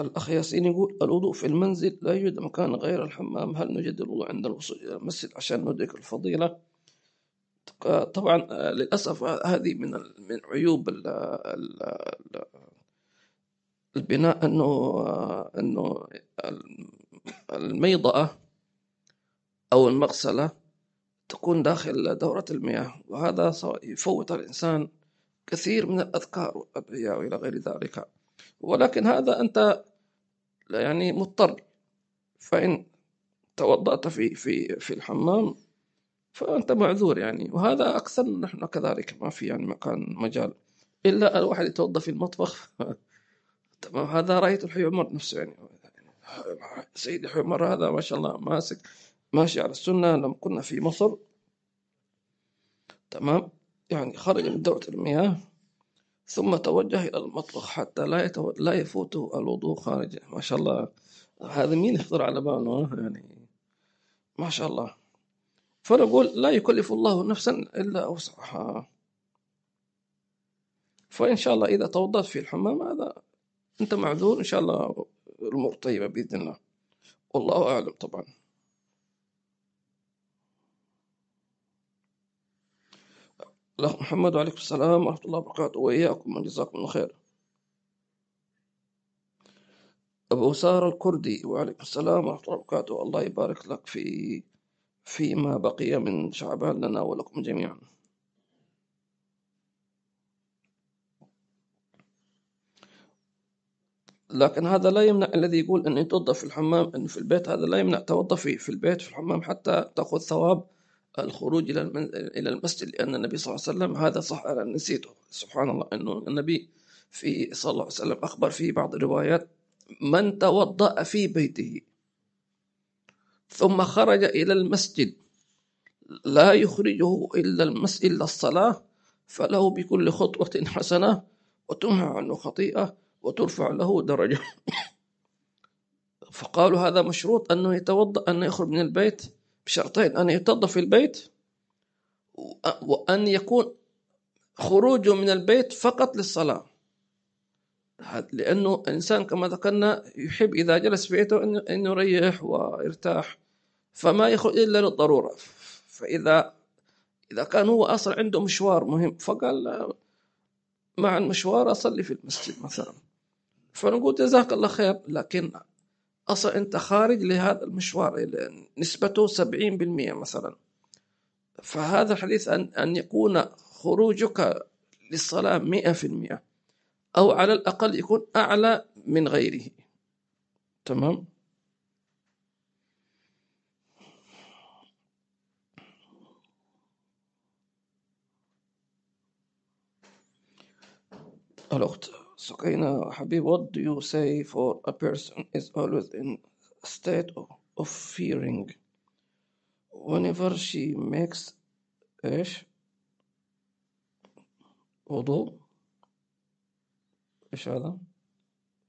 الأخ ياسين يقول الوضوء في المنزل لا يوجد مكان غير الحمام. هل نجد الوضوء عند الوصول إلى المسجد عشان ندرك الفضيلة؟ طبعا للأسف هذه من من عيوب البناء أنه أنه الميضأة أو المغسلة تكون داخل دورة المياه وهذا يفوت الإنسان كثير من الأذكار والأدعية وإلى غير ذلك. ولكن هذا أنت يعني مضطر. فإن توضأت في في في الحمام فأنت معذور يعني. وهذا أكثر نحن كذلك ما في يعني مكان مجال. إلا الواحد يتوضأ في المطبخ. (laughs) تمام. هذا رأيت الحي عمر نفسه يعني. سيدي حي عمر هذا ما شاء الله ماسك ماشي على السنة. لما كنا في مصر. تمام. يعني خرج من دورة المياه. ثم توجه إلى المطبخ حتى لا يتو... لا يفوته الوضوء خارجه. ما شاء الله. هذا مين يخطر على باله؟ يعني ما شاء الله. فنقول لا يكلف الله نفسا إلا وسعها. فإن شاء الله إذا توضأت في الحمام هذا أنت معذور. إن شاء الله الأمور طيبة بإذن الله. والله أعلم طبعا. الأخ محمد وعليكم السلام ورحمة الله وبركاته. وإياكم وجزاكم الله خير. أبو سارة الكردي وعليكم السلام ورحمة الله وبركاته. الله يبارك لك في فيما بقي من شعبان لنا ولكم جميعا. لكن هذا لا يمنع الذي يقول أن يتوضأ في الحمام أن في البيت هذا لا يمنع توضأ في في البيت في الحمام حتى تأخذ ثواب الخروج إلى المن... إلى المسجد لأن النبي صلى الله عليه وسلم هذا صح أنا نسيته. سبحان الله أنه النبي في صلى الله عليه وسلم أخبر في بعض الروايات من توضأ في بيته ثم خرج إلى المسجد لا يخرجه إلا المس إلا الصلاة فله بكل خطوة حسنة وتمحى عنه خطيئة وترفع له درجة. (laughs) فقالوا هذا مشروط أنه يتوضأ أنه يخرج من البيت بشرطين أن يتوضأ في البيت وأ- وأن يكون خروجه من البيت فقط للصلاة. لأنه الإنسان كما ذكرنا يحب إذا جلس في بيته أنه يريح ويرتاح فما يخرج إلا للضرورة. فإذا إذا كان هو أصلا عنده مشوار مهم فقال مع المشوار أصلي في المسجد مثلا. فنقول جزاك الله خير لكن أصلا أنت خارج لهذا المشوار نسبته 70% مثلا. فهذا الحديث أن, أن يكون خروجك للصلاة 100% أو على الأقل يكون أعلى من غيره. تمام؟ الأخت سكينة حبيب what do you say for a person is always in a state of, of fearing whenever she makes إيش وضوء إيش هذا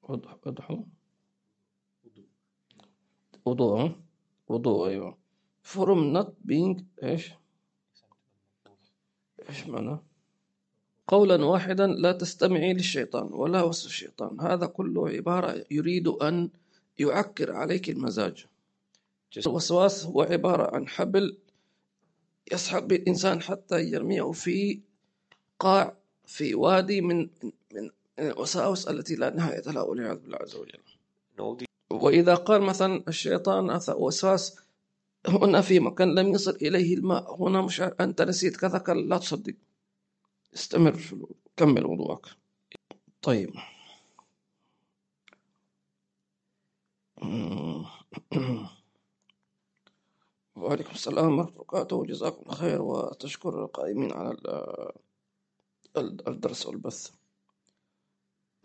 وضوء وضوء وضوء ها؟ وضوء أيوة from not being إيش إيش معنى قولا واحدا لا تستمعي للشيطان ولا وصف الشيطان. هذا كله عبارة يريد أن يعكر عليك المزاج. الوسواس هو عبارة عن حبل يسحب الإنسان حتى يرميه في قاع في وادي من من الوساوس التي لا نهاية لها والعياذ بالله عز وجل. وإذا قال مثلا الشيطان وسواس هنا في مكان لم يصل إليه الماء هنا مش أنت نسيت كذا لا تصدق. استمر في كمل وضوءك طيب. (clears throat) وعليكم السلام ورحمة الله وبركاته. وجزاكم الله خير وتشكر القائمين على ال- ال- الدرس والبث.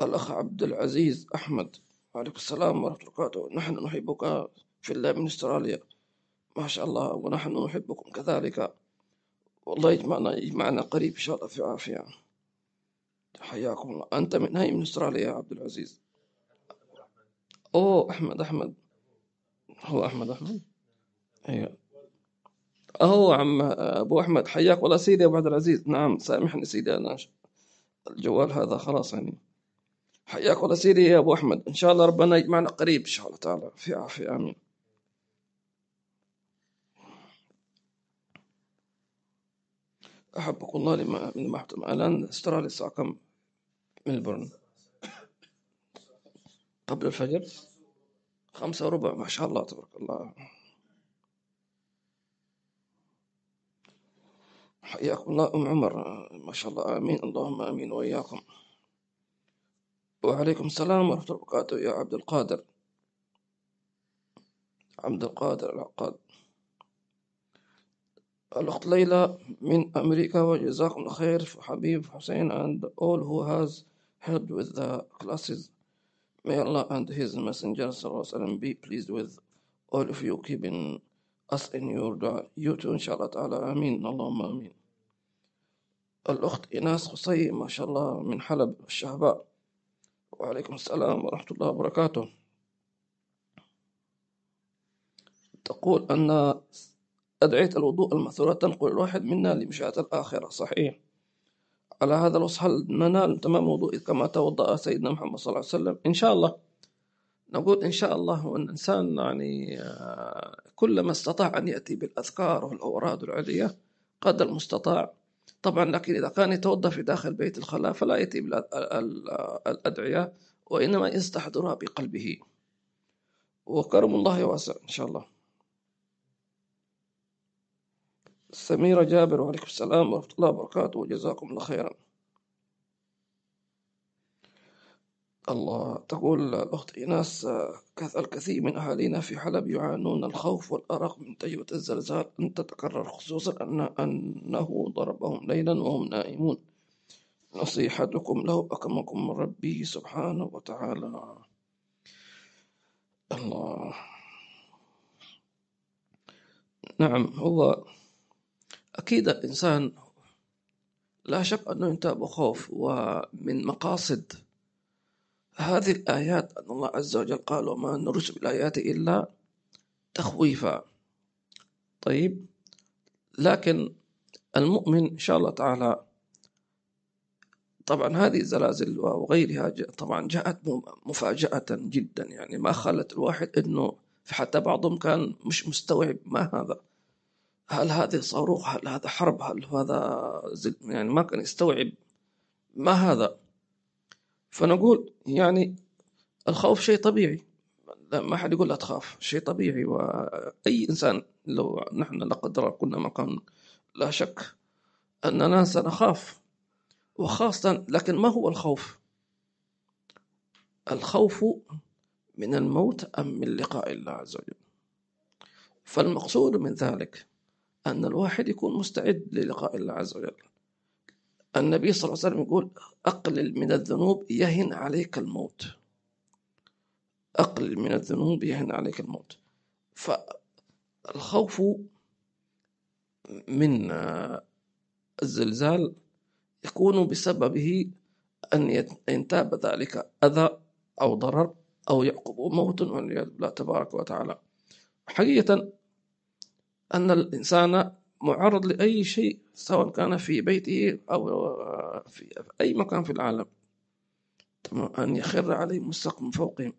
الأخ عبد العزيز أحمد وعليكم السلام ورحمة الله وبركاته. نحن نحبك في الله من أستراليا. ما شاء الله ونحن نحبكم كذلك. والله يجمعنا يجمعنا قريب إن شاء الله في عافية. حياكم الله. أنت من هاي من أستراليا يا عبد العزيز. أوه أحمد أحمد. هو أحمد أحمد. أيوه. أهو عم أبو أحمد. حياك والله سيدي أبو عبد العزيز. نعم سامحني سيدي أنا الجوال هذا خلاص يعني. حياك والله سيدي يا أبو أحمد. إن شاء الله ربنا يجمعنا قريب إن شاء الله تعالى. في عافية آمين. أحبكم الله لما من محتم الآن استراليا الساعة كم؟ ملبورن. قبل الفجر؟ خمسة وربع ما شاء الله تبارك الله. حياكم الله أم عمر. ما شاء الله. آمين. اللهم آمين. وإياكم. وعليكم السلام ورحمة الله وبركاته. يا عبد القادر. عبد القادر العقاد. الأخت ليلى من أمريكا وجزاكم خير حبيب حسين and all who has helped with the classes. May Allah and his messenger صلى الله عليه وسلم be pleased with all of you keeping us in your dua. You too إن شاء الله تعالى آمين اللهم آمين الأخت إناس قصي ما شاء الله من حلب الشهباء. وعليكم السلام ورحمة الله وبركاته. تقول أن أدعية الوضوء المأثورة تنقل الواحد منا لمشاهدة الآخرة. صحيح. على هذا الوصف هل ننال تمام الوضوء كما توضأ سيدنا محمد صلى الله عليه وسلم؟ إن شاء الله. نقول إن شاء الله أن الإنسان يعني آه، كلما استطاع أن يأتي بالأذكار والأوراد العلية قدر المستطاع. طبعا لكن إذا كان يتوضأ في داخل بيت الخلاء فلا يأتي بالأدعية وإنما يستحضرها بقلبه. وكرم الله واسع إن شاء الله. سميرة جابر وعليكم السلام ورحمة الله وبركاته وجزاكم الله خيرا. الله تقول الأخت إيناس كث- الكثير من أهالينا في حلب يعانون الخوف والأرق من تجربة الزلزال. أن تتكرر خصوصا أن أنه ضربهم ليلا وهم نائمون. نصيحتكم له أكرمكم من ربي سبحانه وتعالى. الله. نعم هو أكيد الإنسان لا شك أنه ينتاب خوف ومن مقاصد هذه الآيات أن الله عز وجل قال وما نرسل بالآيات إلا تخويفا طيب لكن المؤمن إن شاء الله تعالى طبعا هذه الزلازل وغيرها طبعا جاءت مفاجأة جدا يعني ما خلت الواحد إنه حتى بعضهم كان مش مستوعب ما هذا. هل هذه صاروخ؟ هل هذا حرب؟ هل هذا يعني ما كان يستوعب ما هذا. فنقول يعني الخوف شيء طبيعي. ما حد يقول لا تخاف شيء طبيعي. وأي إنسان لو نحن لا قدر كنا مكان لا شك أننا سنخاف. وخاصة لكن ما هو الخوف؟ الخوف من الموت أم من لقاء الله عز وجل؟ فالمقصود من ذلك أن الواحد يكون مستعد للقاء الله عز وجل. النبي صلى الله عليه وسلم يقول أقلل من الذنوب يهن عليك الموت. أقلل من الذنوب يهن عليك الموت. فالخوف من الزلزال يكون بسببه أن ينتاب ذلك أذى أو ضرر أو يعقب موت والعياذ بالله تبارك وتعالى. حقيقة أن الإنسان معرض لأي شيء سواء كان في بيته أو في أي مكان في العالم. أن يخر عليهم السقف من فوقهم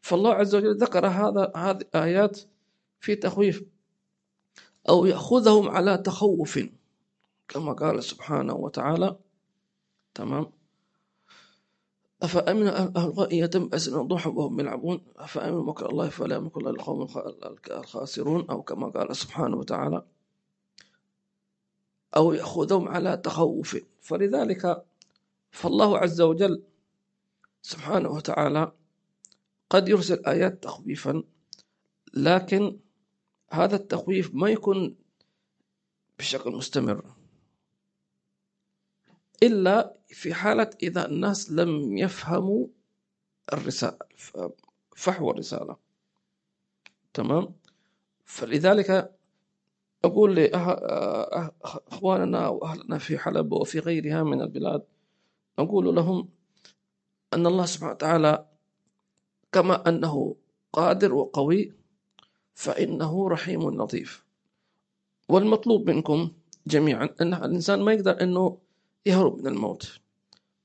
فالله عز وجل ذكر هذا هذه آيات في تخويف أو يأخذهم على تخوف كما قال سبحانه وتعالى. تمام؟ أفأمن أهل الغاء يتم أسن ضحى وهم يلعبون؟ أفأمن مكر الله فلا يملك إلا القوم الخ- الخاسرون؟ أو كما قال سبحانه وتعالى أو يأخذهم على تخوف. فلذلك فالله عز وجل سبحانه وتعالى قد يرسل آيات تخويفا لكن هذا التخويف ما يكون بشكل مستمر. إلا في حالة إذا الناس لم يفهموا الرسالة فحوى الرسالة. تمام؟ فلذلك أقول لأخواننا وأهلنا في حلب وفي غيرها من البلاد نقول لهم أن الله سبحانه وتعالى كما أنه قادر وقوي فإنه رحيم لطيف. والمطلوب منكم جميعا أن الإنسان ما يقدر أنه يهرب من الموت.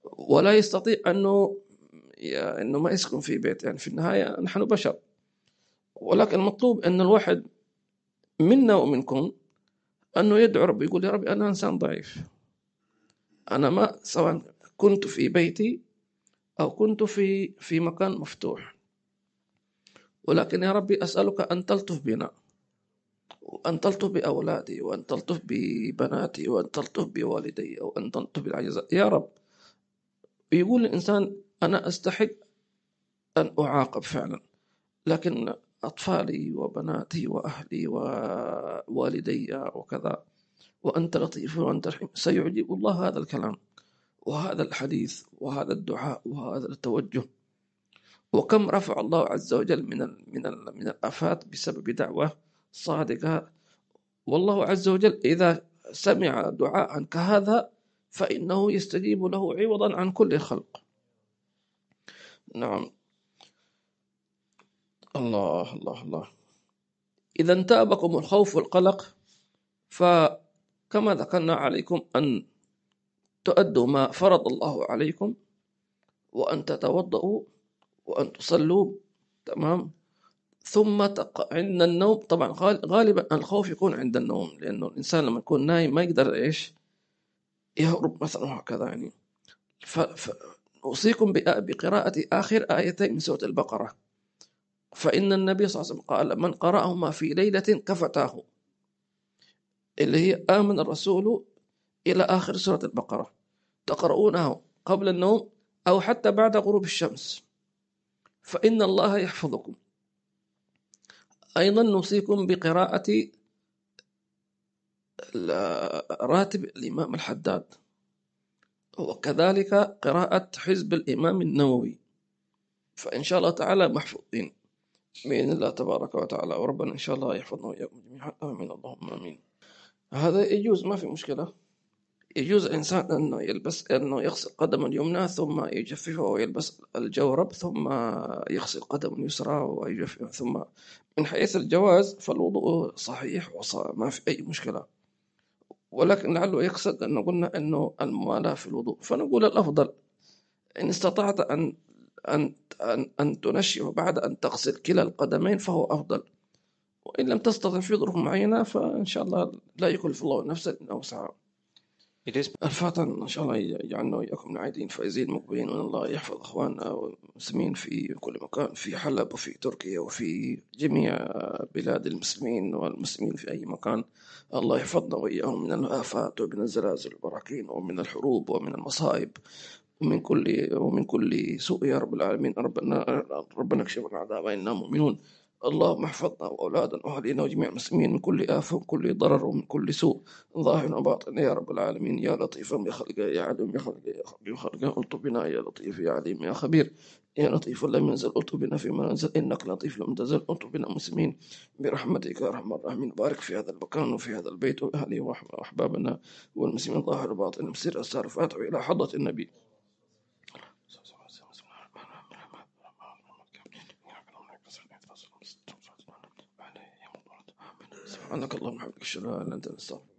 ولا يستطيع أنه أنه ما يسكن في بيت. يعني في النهاية نحن بشر. ولكن المطلوب أن الواحد منا ومنكم أنه يدعو ربي. يقول يا ربي أنا إنسان ضعيف. أنا ما سواء كنت في بيتي أو كنت في في مكان مفتوح. ولكن يا ربي أسألك أن تلطف بنا. وأن تلطف بأولادي وأن تلطف ببناتي وأن تلطف بوالدي وأن تلطف بالعجزاء يا رب. يقول الإنسان أنا أستحق أن أعاقب فعلا لكن أطفالي وبناتي وأهلي ووالدي وكذا وأنت لطيف وأنت رحيم سيعجب الله هذا الكلام وهذا الحديث وهذا الدعاء وهذا التوجه. وكم رفع الله عز وجل من من من الآفات بسبب دعوة؟ صادقة. والله عز وجل إذا سمع دعاء كهذا فإنه يستجيب له عوضا عن كل خلق. نعم. الله الله الله. إذا انتابكم الخوف والقلق فكما ذكرنا عليكم أن تؤدوا ما فرض الله عليكم وأن تتوضأوا وأن تصلوا. تمام؟ ثم تق... عند النوم طبعا غالبا الخوف يكون عند النوم لأنه الإنسان لما يكون نايم ما يقدر إيش؟ يهرب مثلا هكذا يعني. ف... ف... أوصيكم بقراءة آخر آيتين من سورة البقرة. فإن النبي صلى الله عليه وسلم قال من قرأهما في ليلة كفتاه. اللي هي آمن الرسول إلى آخر سورة البقرة. تقرؤونه قبل النوم أو حتى بعد غروب الشمس. فإن الله يحفظكم. أيضا نوصيكم بقراءة راتب الإمام الحداد وكذلك قراءة حزب الإمام النووي. فإن شاء الله تعالى محفوظين بإذن الله تبارك وتعالى وربنا إن شاء الله يحفظنا وإياكم جميعا. آمين. اللهم آمين. هذا يجوز ما في مشكلة. يجوز الإنسان أنه يلبس أنه يغسل قدمه اليمنى ثم يجففها ويلبس الجورب ثم يغسل قدمه اليسرى ويجففها ثم من حيث الجواز فالوضوء صحيح ما في أي مشكلة. ولكن لعله يقصد أنه قلنا أنه الموالاة في الوضوء. فنقول الأفضل إن استطعت أن أن أن, أن تنشف بعد أن تغسل كلا القدمين فهو أفضل. وإن لم تستطع في ظروف معينة فإن شاء الله لا يكلف الله نفسا إلا وسعها. الفاتحة إن شاء الله يجعلنا وإياكم العايدين فائزين مقبلين وأن الله يحفظ إخواننا والمسلمين في كل مكان في حلب وفي تركيا وفي جميع بلاد المسلمين والمسلمين في أي مكان. الله يحفظنا وإياهم من الآفات ومن الزلازل والبراكين ومن الحروب ومن المصائب ومن كل ومن كل سوء يا رب العالمين. ربنا ربنا اكشف العذاب إنا مؤمنون. اللهم احفظنا وأولادنا وأهلنا وجميع المسلمين من كل آفة وكل ضرر ومن كل سوء ظاهر وباطن. يا رب العالمين يا لطيفا بخلقه يا عليم بخلقه يا خبير الطف بنا يا لطيف يا عليم يا خبير. يا لطيف لم ينزل الطف بنا فيما ننزل إنك لطيف لم تزل الطف بنا مسلمين. برحمتك يا أرحم الراحمين. بارك في هذا المكان وفي هذا البيت وأهله وأحبابنا والمسلمين. ظاهر وباطن مسير أسار فاتح إلى حضرة النبي. سبحانك اللهم وبحمدك أشهد أن لا إله إلا أنت